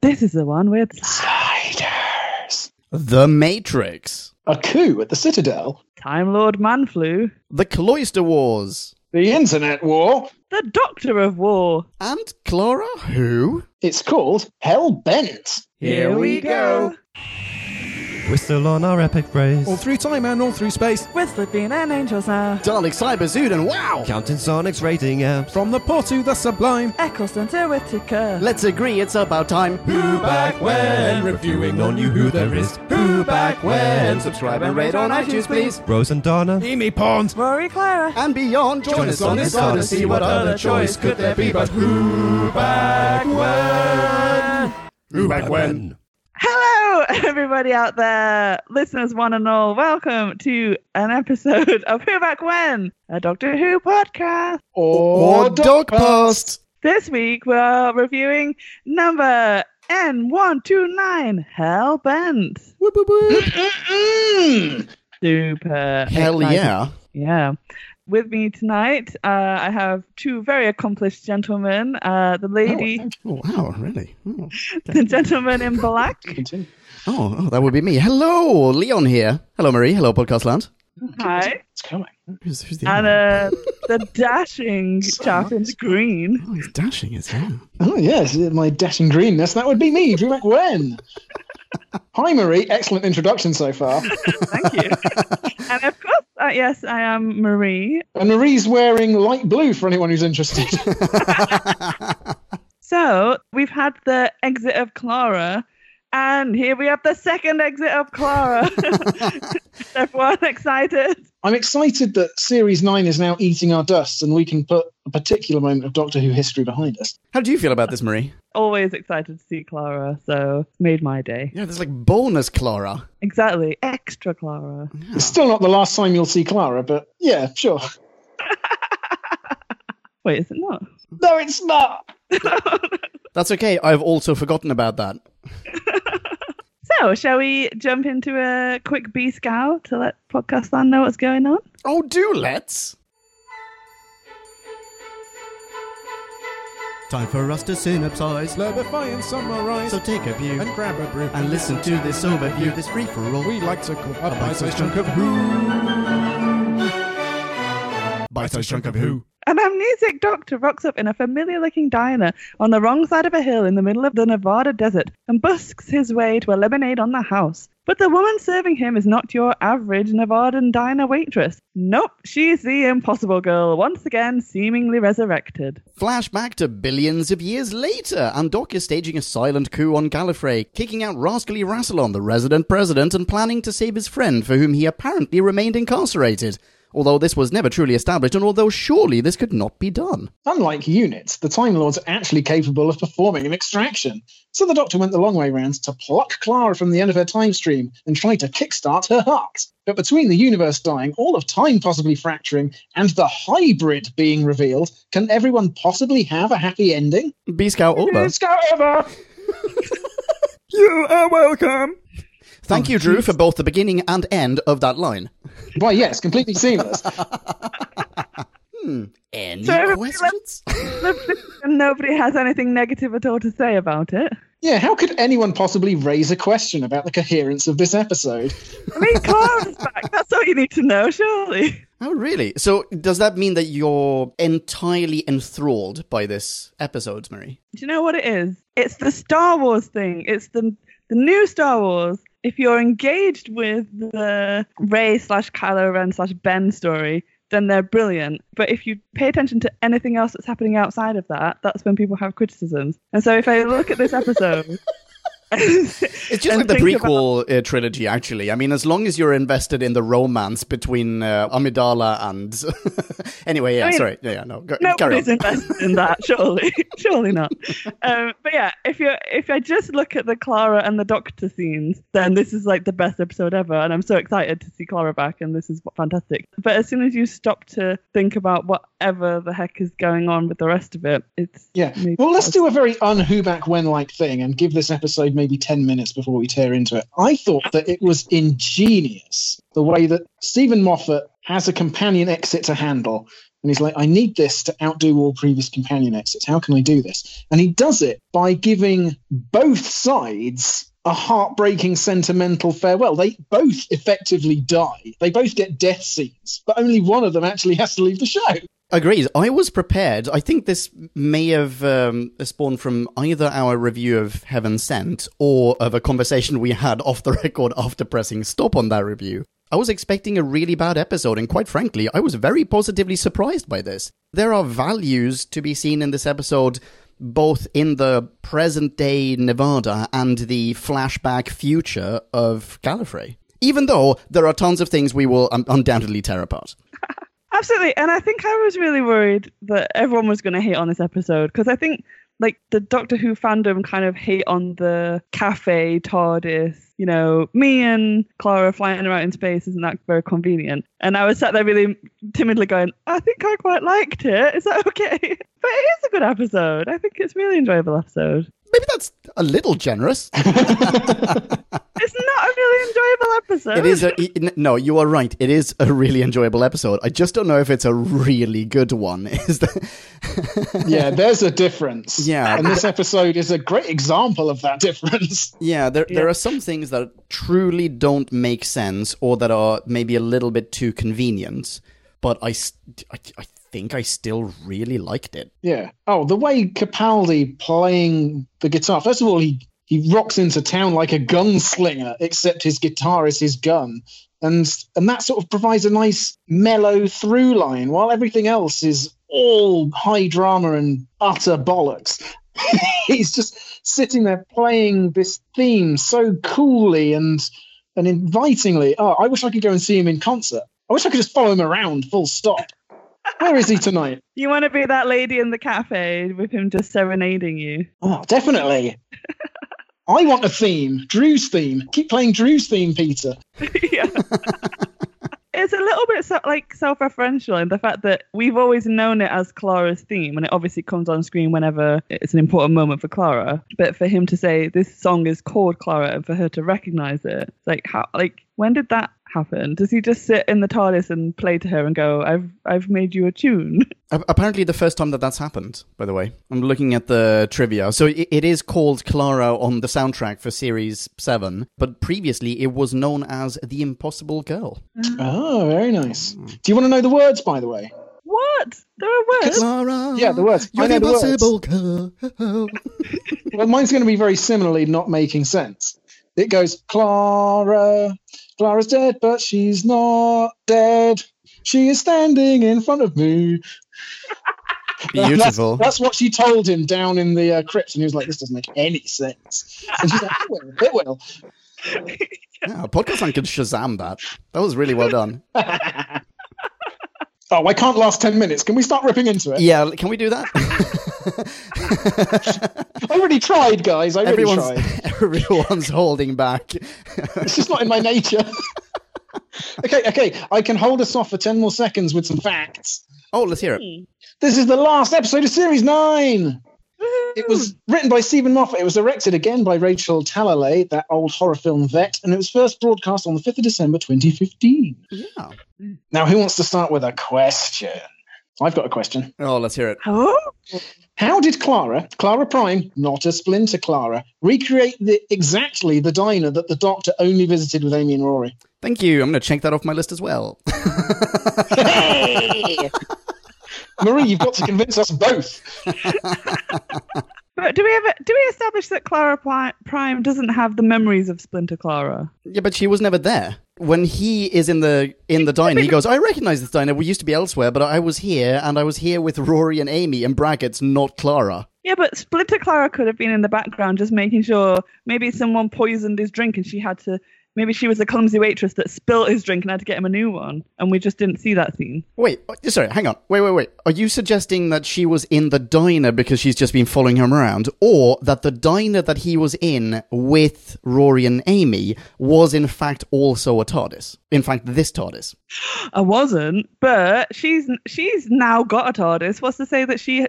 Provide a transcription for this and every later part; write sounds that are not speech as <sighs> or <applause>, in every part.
This is the one with Sliders. The Matrix. A coup at the Citadel. Time Lord Manflu, The Cloister Wars. The Internet War. the Doctor of War. And Clara who? It's called Hell Bent. Here we go. We're still on our epic phrase. All through time and all through space. We're slipping and angels now. Dalek Cyber Zood and wow! Counting Sonic's rating apps. From the poor to the sublime. Eccleston to Whittaker. Let's agree it's about time. Who back when? Reviewing on you who there is. Who back when? Subscribe and rate on iTunes, please. Rose and Donna. Amy Pond. Rory Clara. And beyond, join, us on this odyssey. What other choice could there be but who back when? Who back when? Hello, everybody out there, listeners one and all. Welcome to an episode of Who Back When, a Doctor Who podcast. Or, Dog Post. This week we're reviewing number N129, Hellbent. Whoop, whoop, whoop. Super. Hell exciting. yeah. Yeah. With me tonight, uh, I have two very accomplished gentlemen. Uh, the lady, Oh, wow, really? Oh. <laughs> the gentleman in black. <laughs> Oh, oh, that would be me. Hello, Leon here. Hello, Marie. Hello, Podcast Land. Hi. It's coming. Who's, who's the And uh, the dashing <laughs> chap in green. Oh, he's dashing as hell. Oh, yes, my dashing greenness. That would be me, Drew McWen. Hi, Marie. Excellent introduction so far. Thank you. and of course, yes, I am Marie. And Marie's wearing light blue for anyone who's interested. <laughs> So we've had the exit of Clara, and here we have the second exit of Clara. <laughs> <laughs> Everyone excited? I'm excited that Series 9 is now eating our dust and we can put a particular moment of Doctor Who history behind us. How do you feel about this, Marie? Always excited to see Clara, so made my day. Yeah, there's like bonus Clara. Exactly, extra Clara. It's still not the last time you'll see Clara, but yeah, sure. <laughs> Wait, is it not? No, it's not. That's okay. I've also forgotten about that. <laughs> So, shall we jump into a quick B scout to let podcast land know what's going on? Oh, do let's. Time for us to synopsize. Clarify and summarize. So take a view and grab a brew. and listen to this overview, this free for all. we like to call a bite-sized bite-sized chunk of who. Bite-sized chunk of who. An amnesic doctor rocks up in a familiar looking diner on the wrong side of a hill in the middle of the Nevada desert and busks his way to a lemonade on the house. But the woman serving him is not your average Nevadan diner waitress. Nope, she's the impossible girl, once again seemingly resurrected. Flashback to billions of years later, and Doc is staging a silent coup on Gallifrey, kicking out rascally Rassilon, the resident president, and planning to save his friend for whom he apparently remained incarcerated. Although this was never truly established, and although surely this could not be done. Unlike units, the Time Lords are actually capable of performing an extraction. So the Doctor went the long way round to pluck Clara from the end of her time stream and try to kickstart her heart. But between the universe dying, all of time possibly fracturing, and the hybrid being revealed, can everyone possibly have a happy ending? B Scout over. Let's go over! <laughs> <laughs> You are welcome. Thank oh, you, Drew, for both the beginning and end of that line. Why, yes, completely seamless. <laughs> Hmm. Any So questions? <laughs> and nobody has anything negative at all to say about it. Yeah, how could anyone possibly raise a question about the coherence of this episode? I mean, Clara's back. That's all you need to know, surely. Oh, really? So, does that mean that you're entirely enthralled by this episode, Marie? Do you know what it is? It's the Star Wars thing. It's the the new Star Wars. If you're engaged with the Rey slash Kylo Ren slash Ben story, then they're brilliant. But if you pay attention to anything else that's happening outside of that, that's when people have criticisms. And so if I look at this episode. <laughs> <laughs> It's just and like the think about- prequel uh, trilogy, actually. I mean, as long as you're invested in the romance between uh, Amidala and. <laughs> anyway, yeah, I mean, sorry. Yeah, yeah, no. Go, carry Nobody's on. invested in that, <laughs> surely, surely not. Um, but yeah, if you if I just look at the Clara and the Doctor scenes, then this is like the best episode ever, and I'm so excited to see Clara back, and this is fantastic. But as soon as you stop to think about whatever the heck is going on with the rest of it, it's Yeah. maybe Well, let's do a very un who back when like thing and give this episode maybe 10 minutes before we tear into it. I thought that it was ingenious the way that Steven Moffat has a companion exit to handle. And he's like, I need this to outdo all previous companion exits. How can I do this? And he does it by giving both sides a heartbreaking, sentimental farewell. They both effectively die. They both get death scenes, but only one of them actually has to leave the show. Agreed. I was prepared. I think this may have um, spawned from either our review of Heaven Sent or of a conversation we had off the <laughs> record after pressing stop on that review. I was expecting a really bad episode, and quite frankly, I was very positively surprised by this. There are values to be seen in this episode, both in the present day Nevada and the flashback future of Gallifrey. Even though there are tons of things we will undoubtedly tear apart. Absolutely. And I think I was really worried that everyone was going to hate on this episode because I think like the Doctor Who fandom kind of hate on the cafe TARDIS. You know, me and Clara flying around in space isn't that very convenient? And I was sat there really timidly going, I think I quite liked it. Is that okay? <laughs> But it is a good episode. I think it's really enjoyable episode. Maybe that's a little generous. <laughs> It's not a really enjoyable episode. It is a no. You are right. It is a really enjoyable episode. I just don't know if it's a really good one. <laughs> Is that? <laughs> Yeah, there's a difference. Yeah. And this episode is a great example of that difference. Yeah, there there are some things that truly don't make sense, or that are maybe a little bit too convenient. But I, I, I think I still really liked it. Yeah. Oh, the way Capaldi playing the guitar. First of all, he he rocks into town like a gunslinger, except his guitar is his gun, and and that sort of provides a nice mellow through line, while everything else is all high drama and utter bollocks. <laughs> He's just sitting there playing this theme so coolly and and invitingly. Oh, I wish I could go and see him in concert. I wish I could just follow him around, full stop. Where is he tonight? You want to be that lady in the cafe with him just serenading you. Oh, definitely. <laughs> I want a theme, Drew's theme. Keep playing Drew's theme, Peter. <laughs> yeah. It's a little bit so, like self-referential in the fact that we've always known it as Clara's theme, and it obviously comes on screen whenever it's an important moment for Clara. But for him to say this song is called Clara, and for her to recognize it, it's like how, like when did that happen? Does he just sit in the TARDIS and play to her and go, "I've I've made you a tune"? <laughs> Apparently, the first time that that's happened. By the way, I'm looking at the trivia. So it, it is called Clara on the soundtrack for Series Seven, but previously it was known as the Impossible Girl. Mm. Oh, very nice. Do you want to know the words, by the way? What? There are words. Clara, Yeah, the words. You're know the the words. Impossible Girl. <laughs> Well, mine's going to be very similarly not making sense. It goes, Clara, Clara's dead, but she's not dead. She is standing in front of me. <laughs> That's- Beautiful. That's, what she told him down in the uh, crypt, and he was like, "This doesn't make any sense." And she's like, "It will, it will." Yeah, a podcast could Shazam that. That was really well done. <laughs> Oh, I can't last ten minutes. Can we start ripping into it? Yeah, can we do that? <laughs> I already tried, guys. I really everyone's tried. <laughs> everyone's holding back. It's just not in my nature. <laughs> okay, okay. I can hold us off for ten more seconds with some facts. oh, let's hear it. Hmm. This is the last episode of Series 9. It was written by Steven Moffat. It was directed again by Rachel Talalay, that old horror film vet, and it was first broadcast on the 5th of December 2015. Yeah. Now, who wants to start with a question? I've got a question. Oh, let's hear it. Oh, How did Clara, Clara Prime, not a splinter Clara, recreate the, exactly the diner that the Doctor only visited with Amy and Rory? Thank you. I'm going to check that off my list as well. <laughs> Marie, you've got to convince us both. <laughs> but do we ever do we establish that Clara Prime doesn't have the memories of Splinter Clara? yeah, but she was never there. When he is in the in the diner, he goes, "I recognize this diner. We used to be elsewhere, but I was here, and I was here with Rory and Amy." In brackets, not Clara. Yeah, but Splinter Clara could have been in the background just making sure maybe someone poisoned his drink and she had to maybe she was a clumsy waitress that spilt his drink and had to get him a new one and we just didn't see that scene. Wait, uh, sorry, hang on. Wait, wait, wait. Are you suggesting that she was in the diner because she's just been following him around, or that the diner that he was in with Rory and Amy was in fact also a TARDIS? In fact, this TARDIS. I wasn't, but she's she's now got a TARDIS. What's to say that she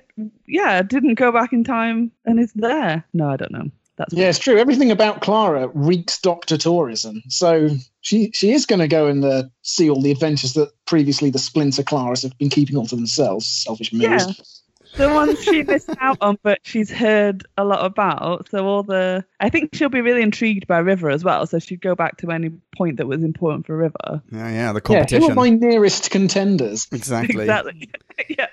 yeah, didn't go back in time and is there? No, I don't know. That's Yeah, it's true. Everything about Clara reeks Doctor tourism. So she she is going to go and uh, see all the adventures that previously the Splinter Claras have been keeping all to themselves. Selfish moves. Yeah. The ones she missed out on, but she's heard a lot about. So all the, I think she'll be really intrigued by River as well. So she'd go back to any point that was important for River. Yeah, yeah, the competition. Yeah, who competition. are my nearest contenders? Exactly. Exactly. <laughs> yeah.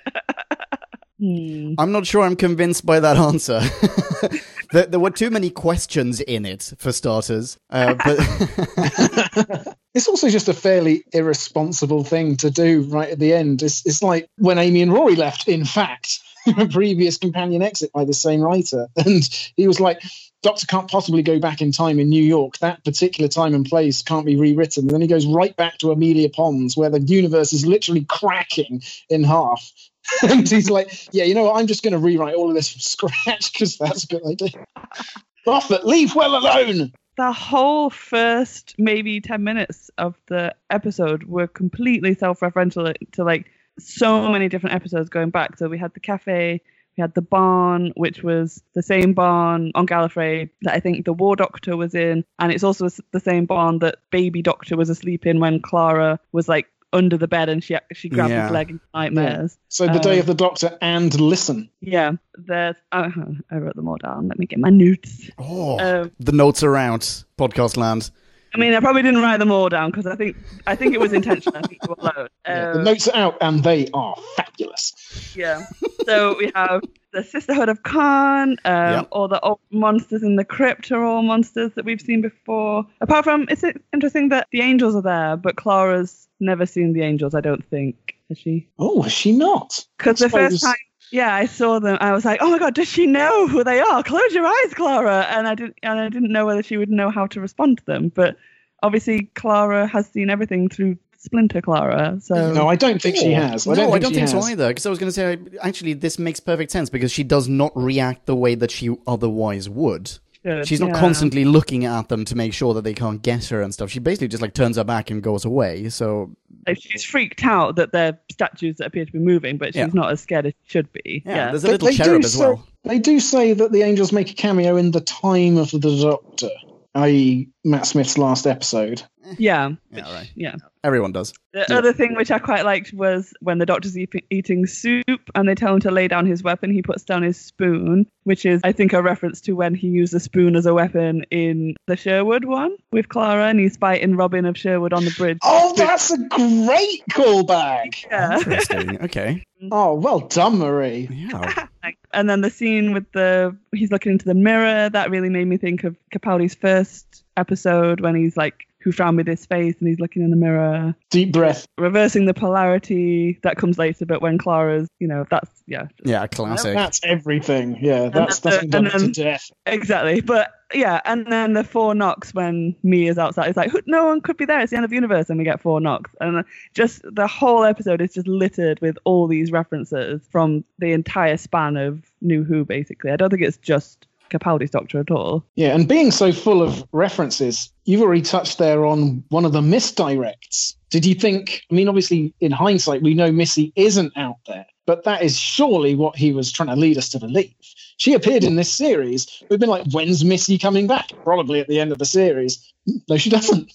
Hmm. I'm not sure I'm convinced by that answer. <laughs> there, there were too many questions in it, for starters. Uh, but <laughs> It's also just a fairly irresponsible thing to do right at the end. It's, it's like when Amy and Rory left, in fact, <laughs> a previous companion exit by the same writer. And he was like, Doctor can't possibly go back in time in New York. That particular time and place can't be rewritten. And then he goes right back to Amelia Pond's, where the universe is literally cracking in half. <laughs> and he's like, Yeah, you know what? I'm just going to rewrite all of this from scratch because that's a good idea. <laughs> Moffat, leave well alone. the whole first maybe 10 minutes of the episode were completely self-referential to like so many different episodes going back so we had the cafe we had the barn which was the same barn on gallifrey that i think the war doctor was in and it's also the same barn that baby doctor was asleep in when clara was like under the bed and she she grabbed Yeah. his leg in nightmares So the day Um, of the Doctor and listen. yeah there's uh, i wrote them all down let me get my notes oh, um, the notes are out, podcast land. I mean, I probably didn't write them all down because I think I think it was intentional. I think they were load. Yeah, the Um, notes are out and they are fabulous. yeah. So we have the Sisterhood of Karn, um, Yep. all the old monsters in the crypt are all monsters that we've seen before. Apart from, it's interesting that the angels are there, but Clara's never seen the angels. I don't think has she? Oh, is she not? Because the Suppose- first time. Yeah, I saw them. I was like, "Oh my god, does she know who they are? Close your eyes, Clara." And I didn't, and I didn't know whether she would know how to respond to them. But obviously, Clara has seen everything through Splinter Clara. So No, I don't think she has. I don't no, think, I don't she think so either. Because I was going to say, actually, this makes perfect sense because she does not react the way that she otherwise would. Good, She's not yeah. constantly looking at them to make sure that they can't get her and stuff. She basically just like turns her back and goes away. So Like, she's freaked out that they're statues that appear to be moving, but she's Yeah. not as scared as she should be. yeah, Yeah, there's a little they do cherub as say- well. They do say that the angels make a cameo in the time of the Doctor, i.e., Matt Smith's last episode. <laughs> yeah, Yeah, right. yeah. Everyone does. The other thing which I quite liked was when the doctor's eat- eating soup and they tell him to lay down his weapon, he puts down his spoon, which is, I think, a reference to when he used a spoon as a weapon in the Sherwood one with Clara and he's fighting Robin of Sherwood on the bridge. Oh, that's a great callback. <laughs> Yeah. Interesting. okay. Oh, well done, Marie. Yeah. <laughs> And then the scene with the he's looking into the mirror that really made me think of Capaldi's first episode when he's like, "Who found me this face?" and he's looking in the mirror, Deep breath. reversing the polarity. That comes later, but when Clara's, you know, that's yeah, Yeah, classic. That's everything. Yeah, that's that's then been done and to death. exactly. But yeah, and then the four knocks when me is outside. It's like no one could be there. It's the end of the universe, and we get four knocks, and just the whole episode is just littered with all these references from the entire span of New Who. Basically, I don't think it's just Capaldi's Doctor at all. Yeah, and being so full of references, you've already touched there on one of the misdirects. Did you think? I mean, obviously, in hindsight, we know Missy isn't out there, but that is surely what he was trying to lead us to believe. She appeared in this series. We've been like, when's Missy coming back? Probably at the end of the series. No, she doesn't.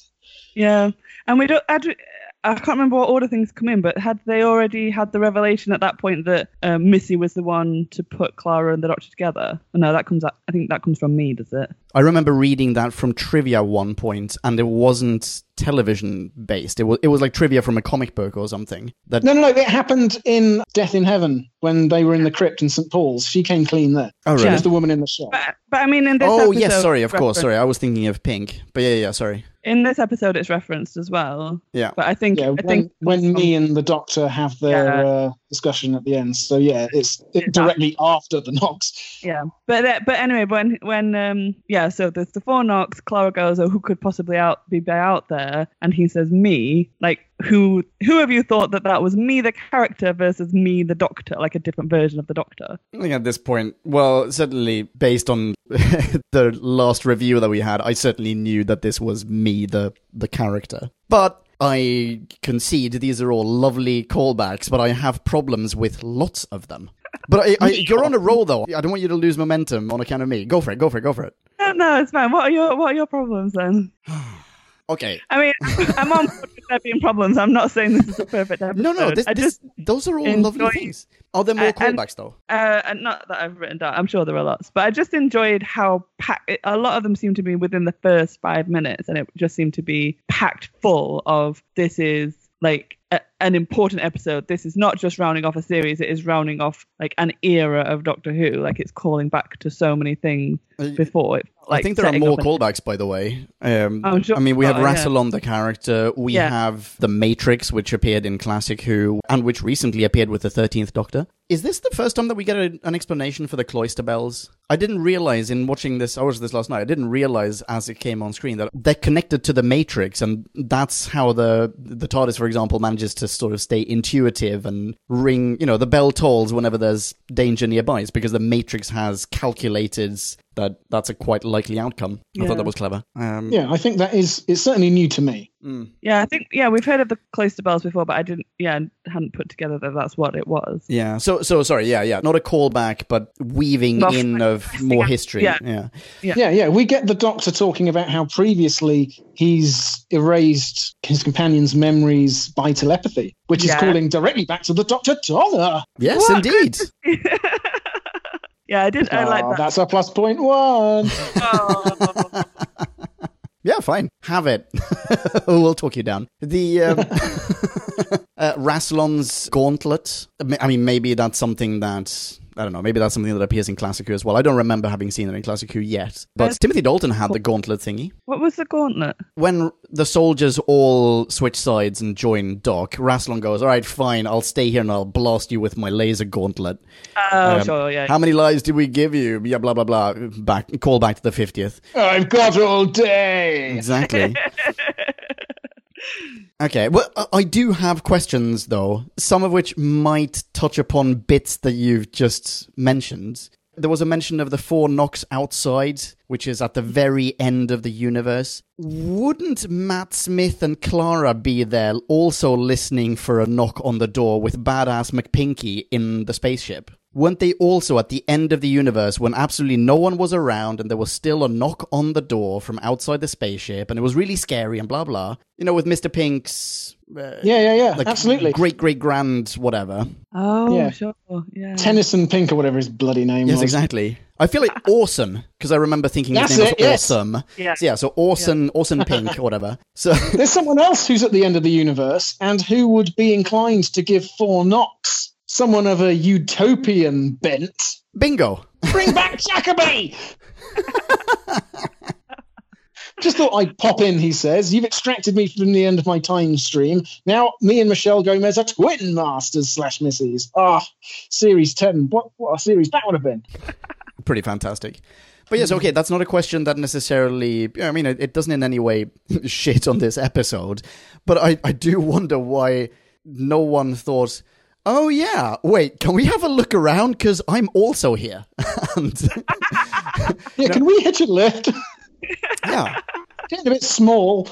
Yeah, and we don't. I, can't remember what order things come in, but had they already had the revelation at that point that um, Missy was the one to put Clara and the Doctor together? No, that comes. I think that comes from me. Does it? I remember reading that from trivia one point, and it wasn't television based. It was it was like trivia from a comic book or something. That No, no, no. It happened in Death in Heaven when they were in the crypt in St. Paul's. She came clean there. Oh, She was the woman in the shop. But but I mean, in this. oh yes, sorry, of course, sorry. I was thinking of Pink, but yeah, yeah, sorry. In this episode, it's referenced as well. Yeah. But I think Yeah, I when, think when me and the doctor have their Yeah. uh, discussion at the end. So yeah, it's it, directly after the knocks. Yeah, but uh, but anyway, when when um yeah, so there's the four knocks. Clara goes, "Oh, who could possibly out be out there?" And he says, "Me." Like who who have you thought that that was me, the character, versus me, the Doctor, like a different version of the Doctor? I think at this point, well, certainly based on <laughs> the last review that we had, I certainly knew that this was me, the the character. But I concede these are all lovely callbacks, but I have problems with lots of them. But I, I, you're on a roll, though. I don't want you to lose momentum on account of me. Go for it. Go for it. Go for it. No, no, it's fine. What are your what are your problems then? Okay. I mean, I'm on board with there being problems. I'm not saying this is a perfect episode. No, no, this, I this, those are all lovely things. Are there more Uh, and- callbacks though? uh, and not that I've written down. I'm sure there are lots, but I just enjoyed how packed. A lot of them seem to be within the first five minutes, and it just seemed to be packed full of this is like a, an important episode. This is not just rounding off a series; it is rounding off like an era of Doctor Who. Like it's calling back to so many things Uh, before. It, like I think there are more up an- callbacks, by the way. Um, Oh, sure. I mean, we have Oh, yeah. Rassilon, the character. We Yeah. have the Matrix, which appeared in Classic Who, and which recently appeared with the Thirteenth Doctor. Is this the first time that we get a, an explanation for the cloister bells? I didn't realize in watching this. I watched this last night. I didn't realize as it came on screen that they're connected to the Matrix, and that's how the the TARDIS, for example, manages to sort of stay intuitive and ring. You know, the bell tolls whenever there's danger nearby. It's because the Matrix has calculated that that's a quite likely outcome. I thought that was clever. Um, Yeah, I think that is it's certainly new to me. mm. Yeah, I think yeah we've heard of the cloister bells before, but I didn't. Yeah, hadn't put together that that's what it was. Yeah. So so sorry. Yeah, yeah. Not a callback, but weaving Well, in of more history. yeah. yeah. Yeah. Yeah, yeah. We get the doctor talking about how previously he's erased his companion's memories by telepathy, which is calling directly back to the Doctor Donna. Yes, What? indeed. <laughs> yeah, I did. I like that. That's a plus point one. Oh. <laughs> <laughs> Yeah, fine. Have it. <laughs> we'll talk you down. The um, uh, Rassilon's gauntlet. I mean, maybe that's something that I don't know. Maybe that's something that appears in Classic Who as well. I don't remember having seen it in Classic Who yet. But There's- Timothy Dalton had the gauntlet thingy. what was the gauntlet? When the soldiers all switch sides and join Doc, Rassilon goes, "All right, fine. I'll stay here and I'll blast you with my laser gauntlet." Oh, Um, sure, yeah. How many lives did we give you? Yeah, blah blah blah. Back call back to the fiftieth. I've got all day. Exactly. <laughs> okay. Well, I- do have questions though. Some of which might touch upon bits that you've just mentioned. There was a mention of the four knocks outside, which is at the very end of the universe. Wouldn't Matt Smith and Clara be there also listening for a knock on the door with badass McPinky in the spaceship? Weren't they also at the end of the universe when absolutely no one was around and there was still a knock on the door from outside the spaceship and it was really scary and blah blah? You know, with Mr. Pink's. Uh, Yeah, yeah, yeah. like, absolutely. Great great grand whatever. oh, Yeah. sure, yeah. Tennyson Pink or whatever his bloody name Yes, was. exactly. I feel like <laughs> awesome because I remember thinking his That's name was it, yes. awesome. Yeah. So, yeah, so Orson, Orson Pink or <laughs> whatever. So There's someone else who's at the end of the universe and who would be inclined to give four knocks. Someone of a utopian bent. bingo. Bring back <laughs> Jacobi! Just thought I'd pop in, he says. You've extracted me from the end of my time stream. Now, me and Michelle Gomez are twin masters slash misses. Ah, series 10. What, what a series that would have been. Pretty fantastic. But yes, okay, that's not a question that necessarily. I mean, it, it doesn't in any way <laughs> shit on this episode, but I, I do wonder why no one thought, oh yeah, wait, can we have a look around? Because I'm also here. <laughs> and Yeah, can we hitch a lift? <laughs> yeah, Getting a bit small.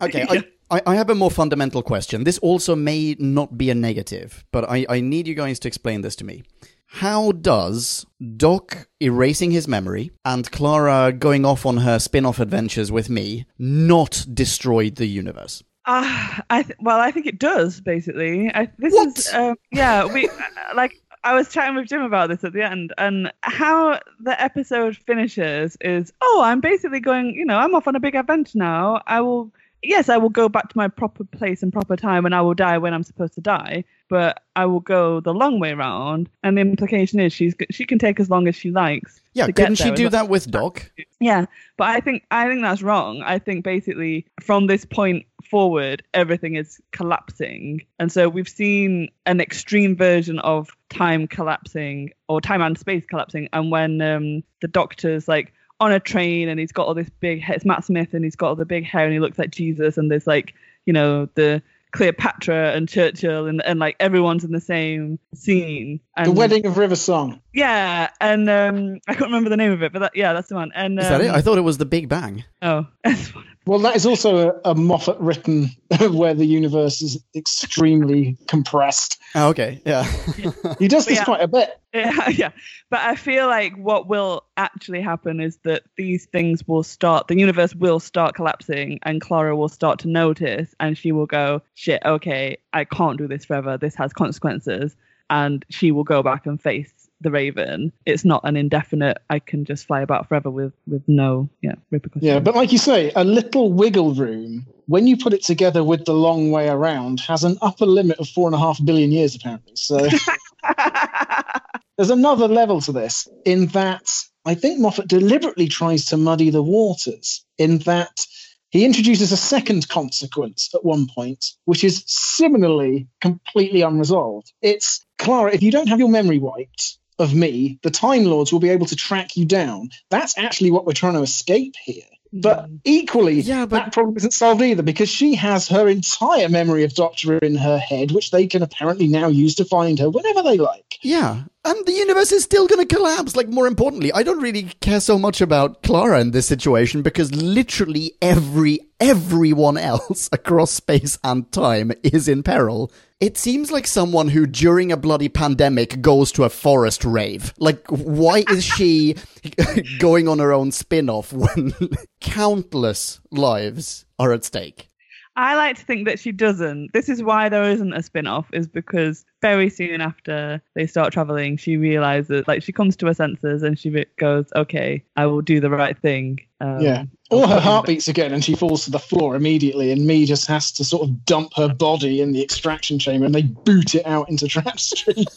okay. <laughs> I, I, I have a more fundamental question. This also may not be a negative, but I, I need you guys to explain this to me. How does Doc erasing his memory and Clara going off on her spin off adventures with me not destroy the universe? Uh, I th- well, I think it does basically. I, this What? is um, yeah. We like I was chatting with Jim about this at the end, and how the episode finishes is oh, I'm basically going. You know, I'm off on a big adventure now. I will. Yes, I will go back to my proper place and proper time, and I will die when I'm supposed to die. But I will go the long way round, and the implication is she's she can take as long as she likes. Yeah, couldn't she do that with Doc? Yeah, but I think I think that's wrong. I think basically from this point forward, everything is collapsing, and so we've seen an extreme version of time collapsing or time and space collapsing. And when um, the Doctor's like on a train and he's got all this big, hair, it's Matt Smith and he's got all the big hair and he looks like Jesus, and there's like you know the Cleopatra and Churchill and, and like everyone's in the same scene. And The Wedding of River Song. Yeah, and um, I can't remember the name of it, but that, yeah, that's the one. And Is that it? um, I thought it was the Big Bang. Oh, <laughs> that's one of Well, that is also a, a Moffat written <laughs> where the universe is extremely compressed. Oh, okay, yeah. He does this Yeah. quite a bit. Yeah, <laughs> yeah. But I feel like what will actually happen is that these things will start, the universe will start collapsing, and Clara will start to notice, and she will go, shit, okay, I can't do this forever. This has consequences. And she will go back and face the Raven. It's not an indefinite, I can just fly about forever with, with no yeah, repercussions. Yeah, but like you say, a little wiggle room, when you put it together with the long way around, has an upper limit of four and a half billion years, apparently. So <laughs> there's another level to this in that I think Moffat deliberately tries to muddy the waters in that he introduces a second consequence at one point, which is similarly completely unresolved. It's Clara, if you don't have your memory wiped of me, the Time Lords will be able to track you down. That's actually what we're trying to escape here. But mm. equally, Yeah, but- that problem isn't solved either because she has her entire memory of Doctor in her head, which they can apparently now use to find her whenever they like. Yeah, and the universe is still going to collapse. Like, more importantly, I don't really care so much about Clara in this situation because literally every everyone else <laughs> across space and time is in peril. It seems like someone who, during a bloody pandemic, goes to a forest rave. Like, why is <laughs> she <laughs> going on her own spin off when countless lives are at stake? I like to think that she doesn't. This is why there isn't a spin off, is because very soon after they start traveling, she realizes, like, she comes to her senses and she goes, okay, I will do the right thing. Um, Yeah. Or her heart beats again and she falls to the floor immediately, and Me just has to sort of dump her body in the extraction chamber and they boot it out into Trap Street.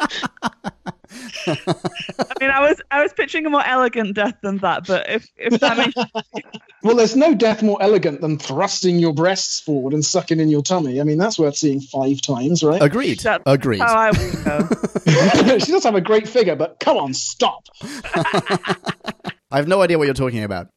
<laughs> I mean, I was I was picturing a more elegant death than that, but if if that makes <laughs> well, there's no death more elegant than thrusting your breasts forward and sucking in your tummy. I mean, that's worth seeing five times, right? Agreed. That- Agreed. how I would go. <laughs> she does have a great figure, but come on, stop. <laughs> I have no idea what you're talking about.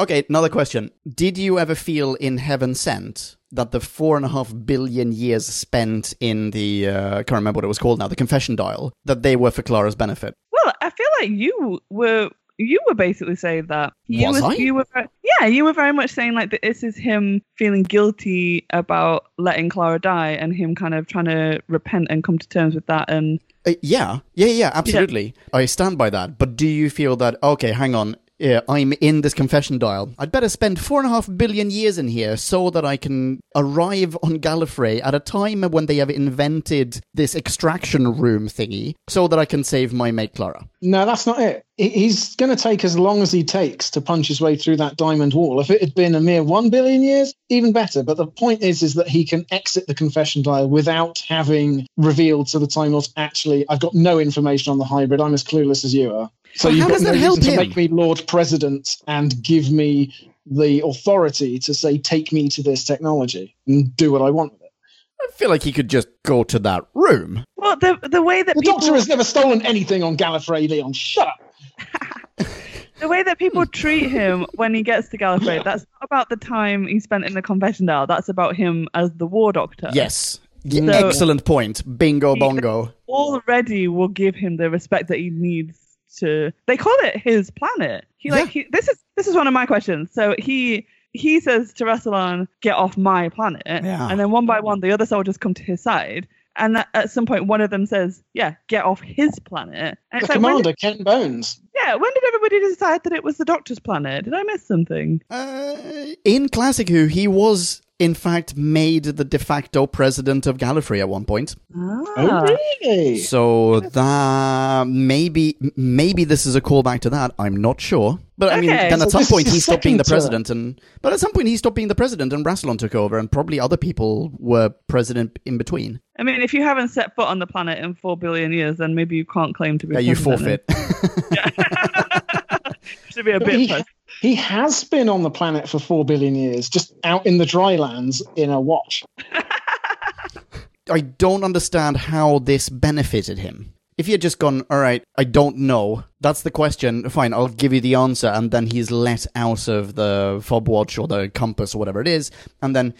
Okay, another question. Did you ever feel in Heaven Sent that the four and a half billion years spent in the, uh, I can't remember what it was called now, the confession dial, that they were for Clara's benefit? Well, I feel like you were you were basically saying that you Was I? you were yeah you were very much saying like that this is him feeling guilty about letting Clara die and him kind of trying to repent and come to terms with that and Uh, yeah, yeah, yeah, absolutely. I stand by that. But do you feel that, okay, hang on, yeah, I'm in this confession dial. I'd better spend four and a half billion years in here so that I can arrive on Gallifrey at a time when they have invented this extraction room thingy so that I can save my mate Clara. No, that's not it. He's going to take as long as he takes to punch his way through that diamond wall. If it had been a mere one billion years, even better. But the point is, is that he can exit the confession dial without having revealed to the Time Lords, actually, I've got no information on the hybrid. I'm as clueless as you are. So But you've how got does no that help reason to him? make me Lord President and give me the authority to say, take me to this technology and do what I want with it. I feel like he could just go to that room. well the the way that The people Doctor has never stolen anything on Gallifrey, Leon. Shut up. <laughs> the way that people treat him when he gets to Gallifrey that's not about the time he spent in the confession dial that's about him as the war doctor Yes. So- Excellent point. Bingo bongo. already will give him the respect that he needs to they call it his planet. He like he, this is this is one of my questions. So he he says to Rassilon, get off my planet. Yeah. and then one by one the other soldiers come to his side. And at- at some point one of them says yeah get off his planet. And The it's like commander, did, Ken Bones. yeah when did everybody decide that it was the doctor's planet? Did i miss something? Uh, in Classic Who, he was, in fact, made the de facto president of Gallifrey at one point. Oh, ah. really? So that maybe maybe this is a callback to that. I'm not sure. But I mean, then at So some point he stopped being the second president, and but at some point he stopped being the president, and Rassilon took over, and probably other people were president in between. i mean if you haven't set foot on the planet in four billion years then maybe you can't claim to be Yeah, you forfeit. <laughs> <laughs> should be a bit he, has been on the planet for four billion years, just out in the dry lands in a watch. <laughs> I don't understand how this benefited him. If he had just gone, all right, I don't know. That's the question. Fine, I'll give you the answer, and then he's let out of the fob watch or the compass or whatever it is, and then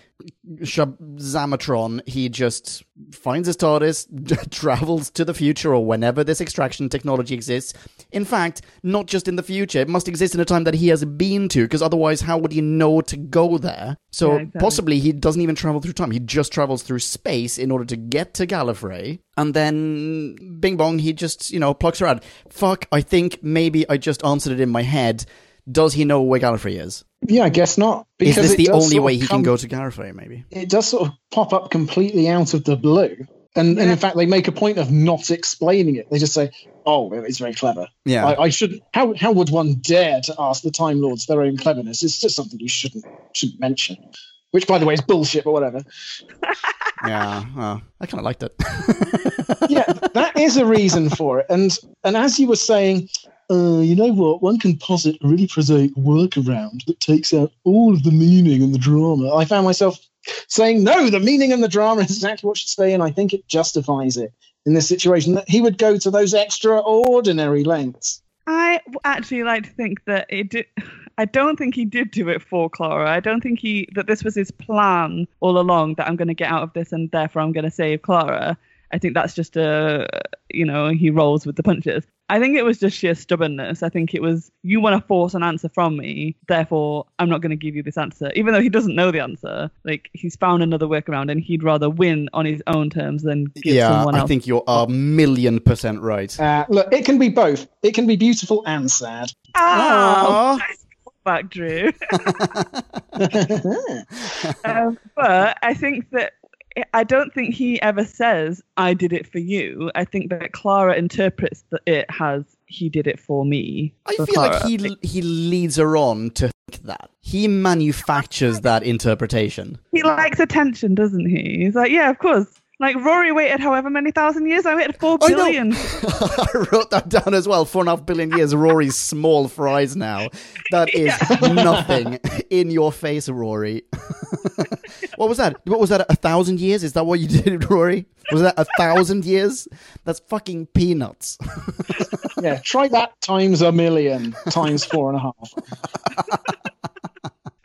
Zamatron, he just finds his TARDIS, <laughs> travels to the future or whenever this extraction technology exists. In fact, not just in the future. It must exist in a time that he has been to, because otherwise, how would he know to go there? So Yeah, exactly. possibly he doesn't even travel through time. He just travels through space in order to get to Gallifrey, and then Bing Bong, he just you know plucks her out. Fuck, I think maybe I just answered it in my head. Does he know where Gallifrey is? Yeah, I guess not. Is this it the only sort way he come- can go to Gallifrey? Maybe. It does sort of pop up completely out of the blue. And, and in fact, they make a point of not explaining it. They just say, "Oh, it's very clever." Yeah. I, I should. How how would one dare to ask the Time Lords their own cleverness? It's just something you shouldn't shouldn't mention. Which, by the way, is bullshit. But whatever. <laughs> yeah. Well, I kind of liked it. <laughs> yeah, that is a reason for it. And and as you were saying, uh, you know what? One can posit a really prosaic workaround that takes out all of the meaning and the drama. I found myself saying, no, the meaning and the drama is exactly what should stay in. I think it justifies it in this situation that he would go to those extraordinary lengths. I actually like to think that it did. I don't think he did do it for Clara. I don't think he that this was his plan all along. That I'm going to get out of this and therefore I'm going to save Clara. I think that's just a you know he rolls with the punches. I think it was just sheer stubbornness. I think it was you want to force an answer from me, therefore I'm not going to give you this answer, even though he doesn't know the answer. Like he's found another workaround and he'd rather win on his own terms than give yeah, someone else. I think you're a million percent right. Uh, look, it can be both. It can be beautiful and sad. Ah, back, Drew. <laughs> <laughs> um, but I think that I don't think he ever says I did it for you. I think that Clara interprets that it has, he did it for me. I for feel like he he leads her on to think that. He manufactures that interpretation. he likes attention, doesn't he? He's like, yeah, of course. Like Rory waited however many thousand years. I waited four billion. I <laughs> I wrote that down as well. Four and a half billion years. Rory's small fries now. That <laughs> is nothing <laughs> in your face, Rory. what was that? What was that? A thousand years? Is that what you did, Rory? Was that a thousand years? That's fucking peanuts. yeah, try that times a million, times four and a half.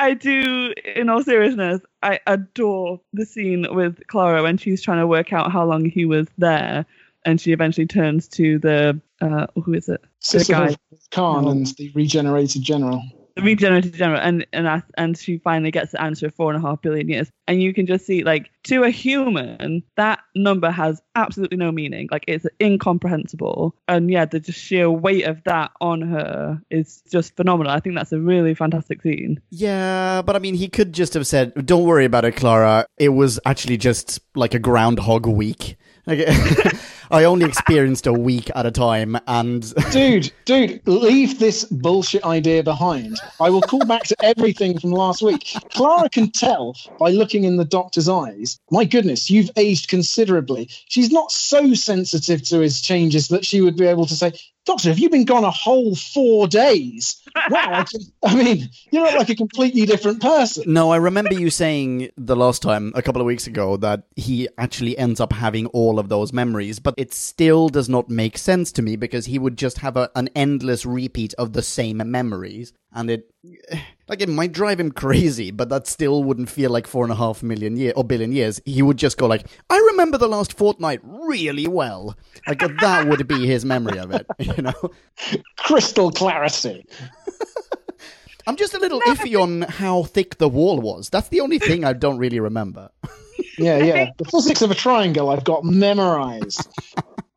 I do, in all seriousness, I adore the scene with Clara when she's trying to work out how long he was there, and she eventually turns to the uh, who is it? The Sister guy, of Karn and the regenerated general. The regenerated general, and and ask, and she finally gets the answer of four and a half billion years, and you can just see like to a human that number has absolutely no meaning, like it's incomprehensible, and yeah, the just sheer weight of that on her is just phenomenal. I think that's a really fantastic scene. Yeah, but I mean, he could just have said, "Don't worry about it, Clara. It was actually just like a groundhog week. Like, <laughs> <laughs> I only experienced a week at a time, and <laughs> Dude, dude, leave this bullshit idea behind. I will call back to everything from last week. Clara can tell by looking in the doctor's eyes. My goodness, you've aged considerably. She's not so sensitive to his changes that she would be able to say, Doctor, have you been gone a whole four days? Wow, I, can, I mean, you're not like a completely different person. no, I remember you saying the last time a couple of weeks ago that he actually ends up having all of those memories, but it still does not make sense to me because he would just have a, an endless repeat of the same memories, and it. <sighs> Like it might drive him crazy, but that still wouldn't feel like four and a half million year or billion years. He would just go like, "I remember the last fortnight really well." Like that would be his memory of it, you know. <laughs> Crystal clarity. <laughs> I'm just a little iffy on how thick the wall was. That's the only thing I don't really remember. <laughs> Yeah, yeah. The physics of a triangle I've got memorized. <laughs>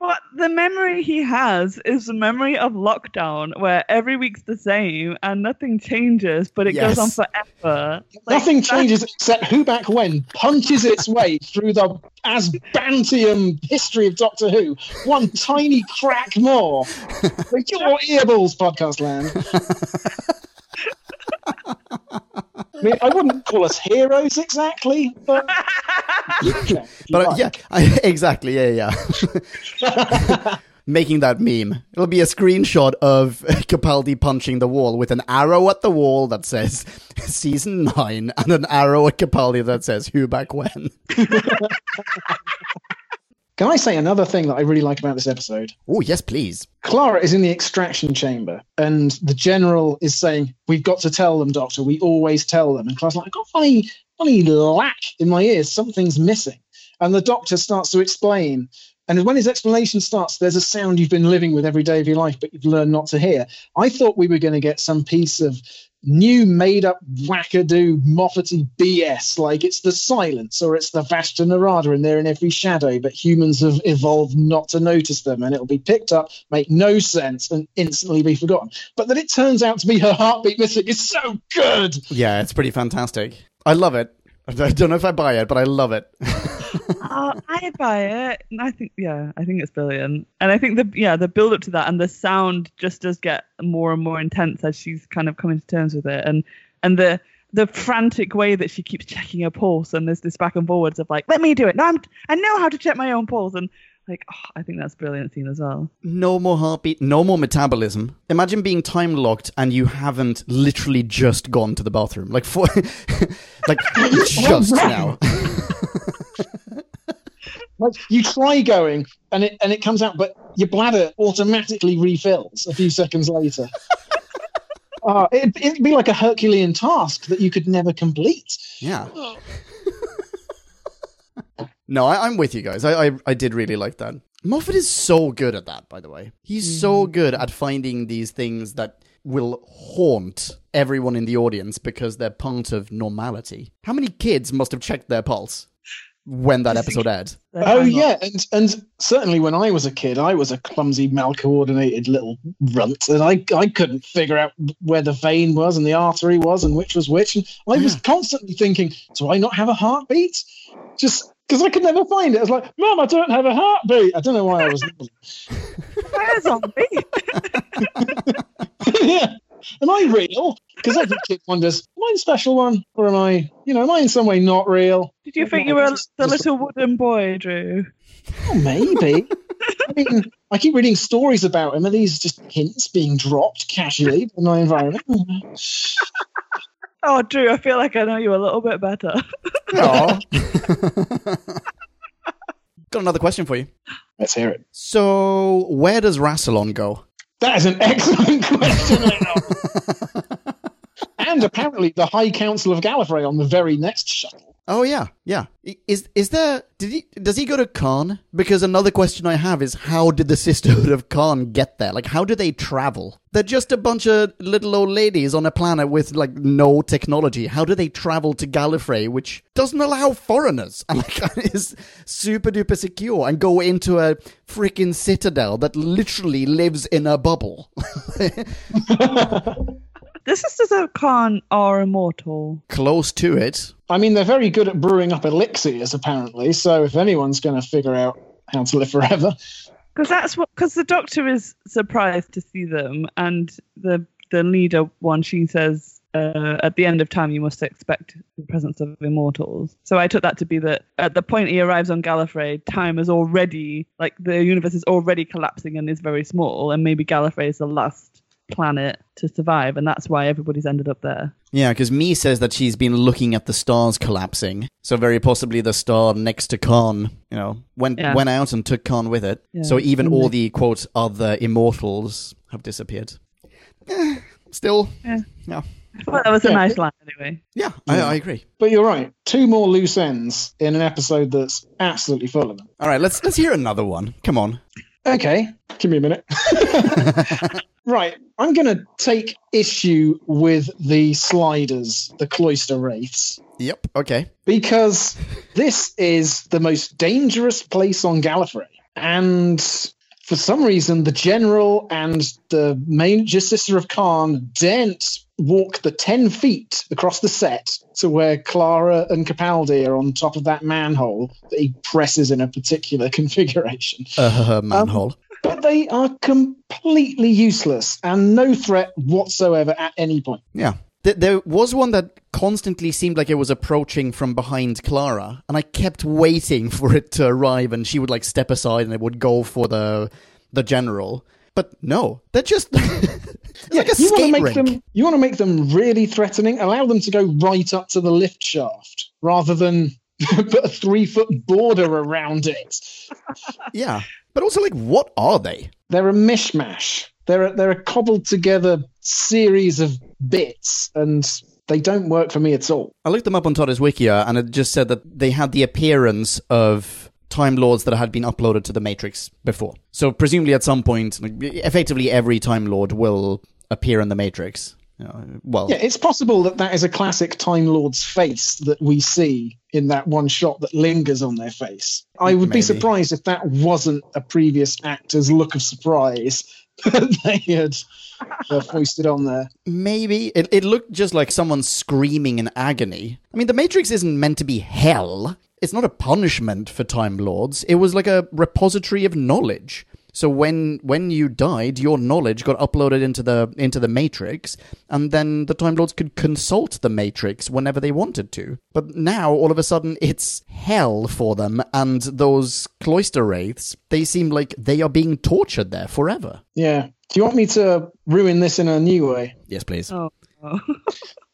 But the memory he has is the memory of lockdown, where every week's the same and nothing changes, but it goes on forever. Like, Nothing that- changes except Who Back When punches its way through the Azbantium history of Doctor Who. One tiny crack more. <laughs> Like your earballs, podcast land. <laughs> I mean, I wouldn't call us heroes exactly, but yeah, <laughs> But you're yeah, I, exactly. Yeah, yeah. <laughs> Making that meme. It'll be a screenshot of <laughs> Capaldi punching the wall with an arrow at the wall that says season nine and an arrow at Capaldi that says who back when. Can I say another thing that I really like about this episode? Oh, yes, please. Clara is in the extraction chamber, and the general is saying, "We've got to tell them, Doctor. We always tell them." And Clara's like, I've got funny, funny lack in my ears. Something's missing." And the Doctor starts to explain And when his explanation starts, there's a sound you've been living with every day of your life, but you've learned not to hear. I thought we were going to get some piece of new made up wackadoo Moffatty BS, like it's the silence or it's the Vashta Nerada and they're in every shadow, but humans have evolved not to notice them and it'll be picked up, make no sense, and instantly be forgotten. But that it turns out to be her heartbeat missing is so good. Yeah, it's pretty fantastic. I love it. <laughs> I don't know if I buy it, but I love it. <laughs> oh, I buy it. and I think yeah, I think it's brilliant. And I think the yeah, the build up to that and the sound just does get more and more intense as she's kind of coming to terms with it. And and the the frantic way that she keeps checking her pulse and there's this back and forwards of like, let me do it. Now I'm I know how to check my own pulse and like oh, I think that's a brilliant scene as well. No more heartbeat, no more metabolism. Imagine being time locked and you haven't literally just gone to the bathroom. Like for <laughs> like <laughs> just now. <laughs> Like you try going and it and it comes out, but your bladder automatically refills a few seconds later. <laughs> Uh, it, it'd be like a Herculean task that you could never complete. Yeah. <laughs> no, I, I'm with you guys. I, I I did really like that. Moffat is so good at that, by the way. He's so good at finding these things that will haunt everyone in the audience because they're part of normality. How many kids must have checked their pulse when that episode aired? Oh yeah, and and certainly when I was a kid, I was a clumsy, malcoordinated little runt, and I I couldn't figure out where the vein was and the artery was and which was which, and I was Yeah. constantly thinking, do I not have a heartbeat? Just because I could never find it. I was like, Mom, I don't have a heartbeat. I don't know why I was. <laughs> Where's on me? <laughs> yeah. Am I real? Because every kid wonders, am I the special one, or am I, you know, am I in some way not real? Did you think you were Just- the just- little wooden boy, Drew? Oh, maybe. I mean, I keep reading stories about him. Are these just hints being dropped casually in my environment? Oh, oh, Drew, I feel like I know you a little bit better. Aw. <laughs> Got another question for you. Let's hear it. So, where does Rassilon go? That is an <laughs> excellent question. <laughs> And apparently, the High Council of Gallifrey on the very next shuttle. Oh yeah, yeah. Is is there? Did he? Does he go to Karn? Because another question I have is how did the <laughs> Sisterhood of Karn get there? Like, how do they travel? They're just a bunch of little old ladies on a planet with like no technology. How do they travel to Gallifrey, which doesn't allow foreigners and <laughs> like is super duper secure, and go into a freaking citadel that literally lives in a bubble? <laughs> The Sisters of Karn are immortal. Close to it. I mean, they're very good at brewing up elixirs, apparently. So if anyone's going to figure out how to live forever, Because that's what. Because the Doctor is surprised to see them, and the the leader one, she says, uh, at the end of time, you must expect the presence of immortals. So I took that to be that at the point he arrives on Gallifrey, time is already like the universe is already collapsing and is very small, and maybe Gallifrey is the last planet to survive, and that's why everybody's ended up there. Yeah, because Me says that she's been looking at the stars collapsing. So very possibly the star next to Karn, you know, went Yeah. went out and took Karn with it. Yeah. So even And all the quote other immortals have disappeared. Eh, still, Yeah. yeah, I thought that was a Yeah. nice line anyway. yeah, I, I agree. but you're right. Two more loose ends in an episode that's absolutely full of them. All right, let's let's hear another one. Come on. Okay, give me a minute. <laughs> <laughs> right, I'm going to take issue with the sliders, the cloister wraiths, Yep. Okay. because this is the most dangerous place on Gallifrey. And for some reason, the general and the sister of Karn daren't walk the 10 feet across the set to where Clara and Capaldi are on top of that manhole that he presses in a particular <laughs> configuration Uh, manhole. But they are completely useless and no threat whatsoever at any point. Yeah. There was one that constantly seemed like it was approaching from behind Clara, and I kept waiting <laughs> for it to arrive, and she would like step aside, and it would go for the the general. But no, they're just it's <laughs> like a you want to make rink. them you want to make them really threatening. Allow them to go right up to the lift shaft rather than <laughs> put a three foot border around it. Yeah, but also like, what are they? They're a mishmash. They're a, they're a cobbled together series of bits, and they don't work for me at all. I looked them up on TARDIS Wikia, uh, and it just said that they had the appearance of Time Lords that had been uploaded to the Matrix before. So presumably at some point, effectively every Time Lord will appear in the Matrix. Know, well, Yeah, it's possible that that is a classic Time Lord's face that we see in that one shot that lingers on their face. I would Maybe. be surprised if that wasn't a previous actor's look of surprise <laughs> that they had uh, foisted on there. maybe it, it looked just like someone screaming in agony. I mean, the Matrix isn't meant to be hell. It's not a punishment for Time Lords. It was like a repository of knowledge. So when when you died, your knowledge got uploaded into the into the Matrix, and then the Time Lords could consult the Matrix whenever they wanted to. But now, all of a sudden, it's hell for them, and those cloister wraiths, they seem like they are being tortured there forever. Yeah. Do you want me to ruin this in a new way? Yes, please. Oh.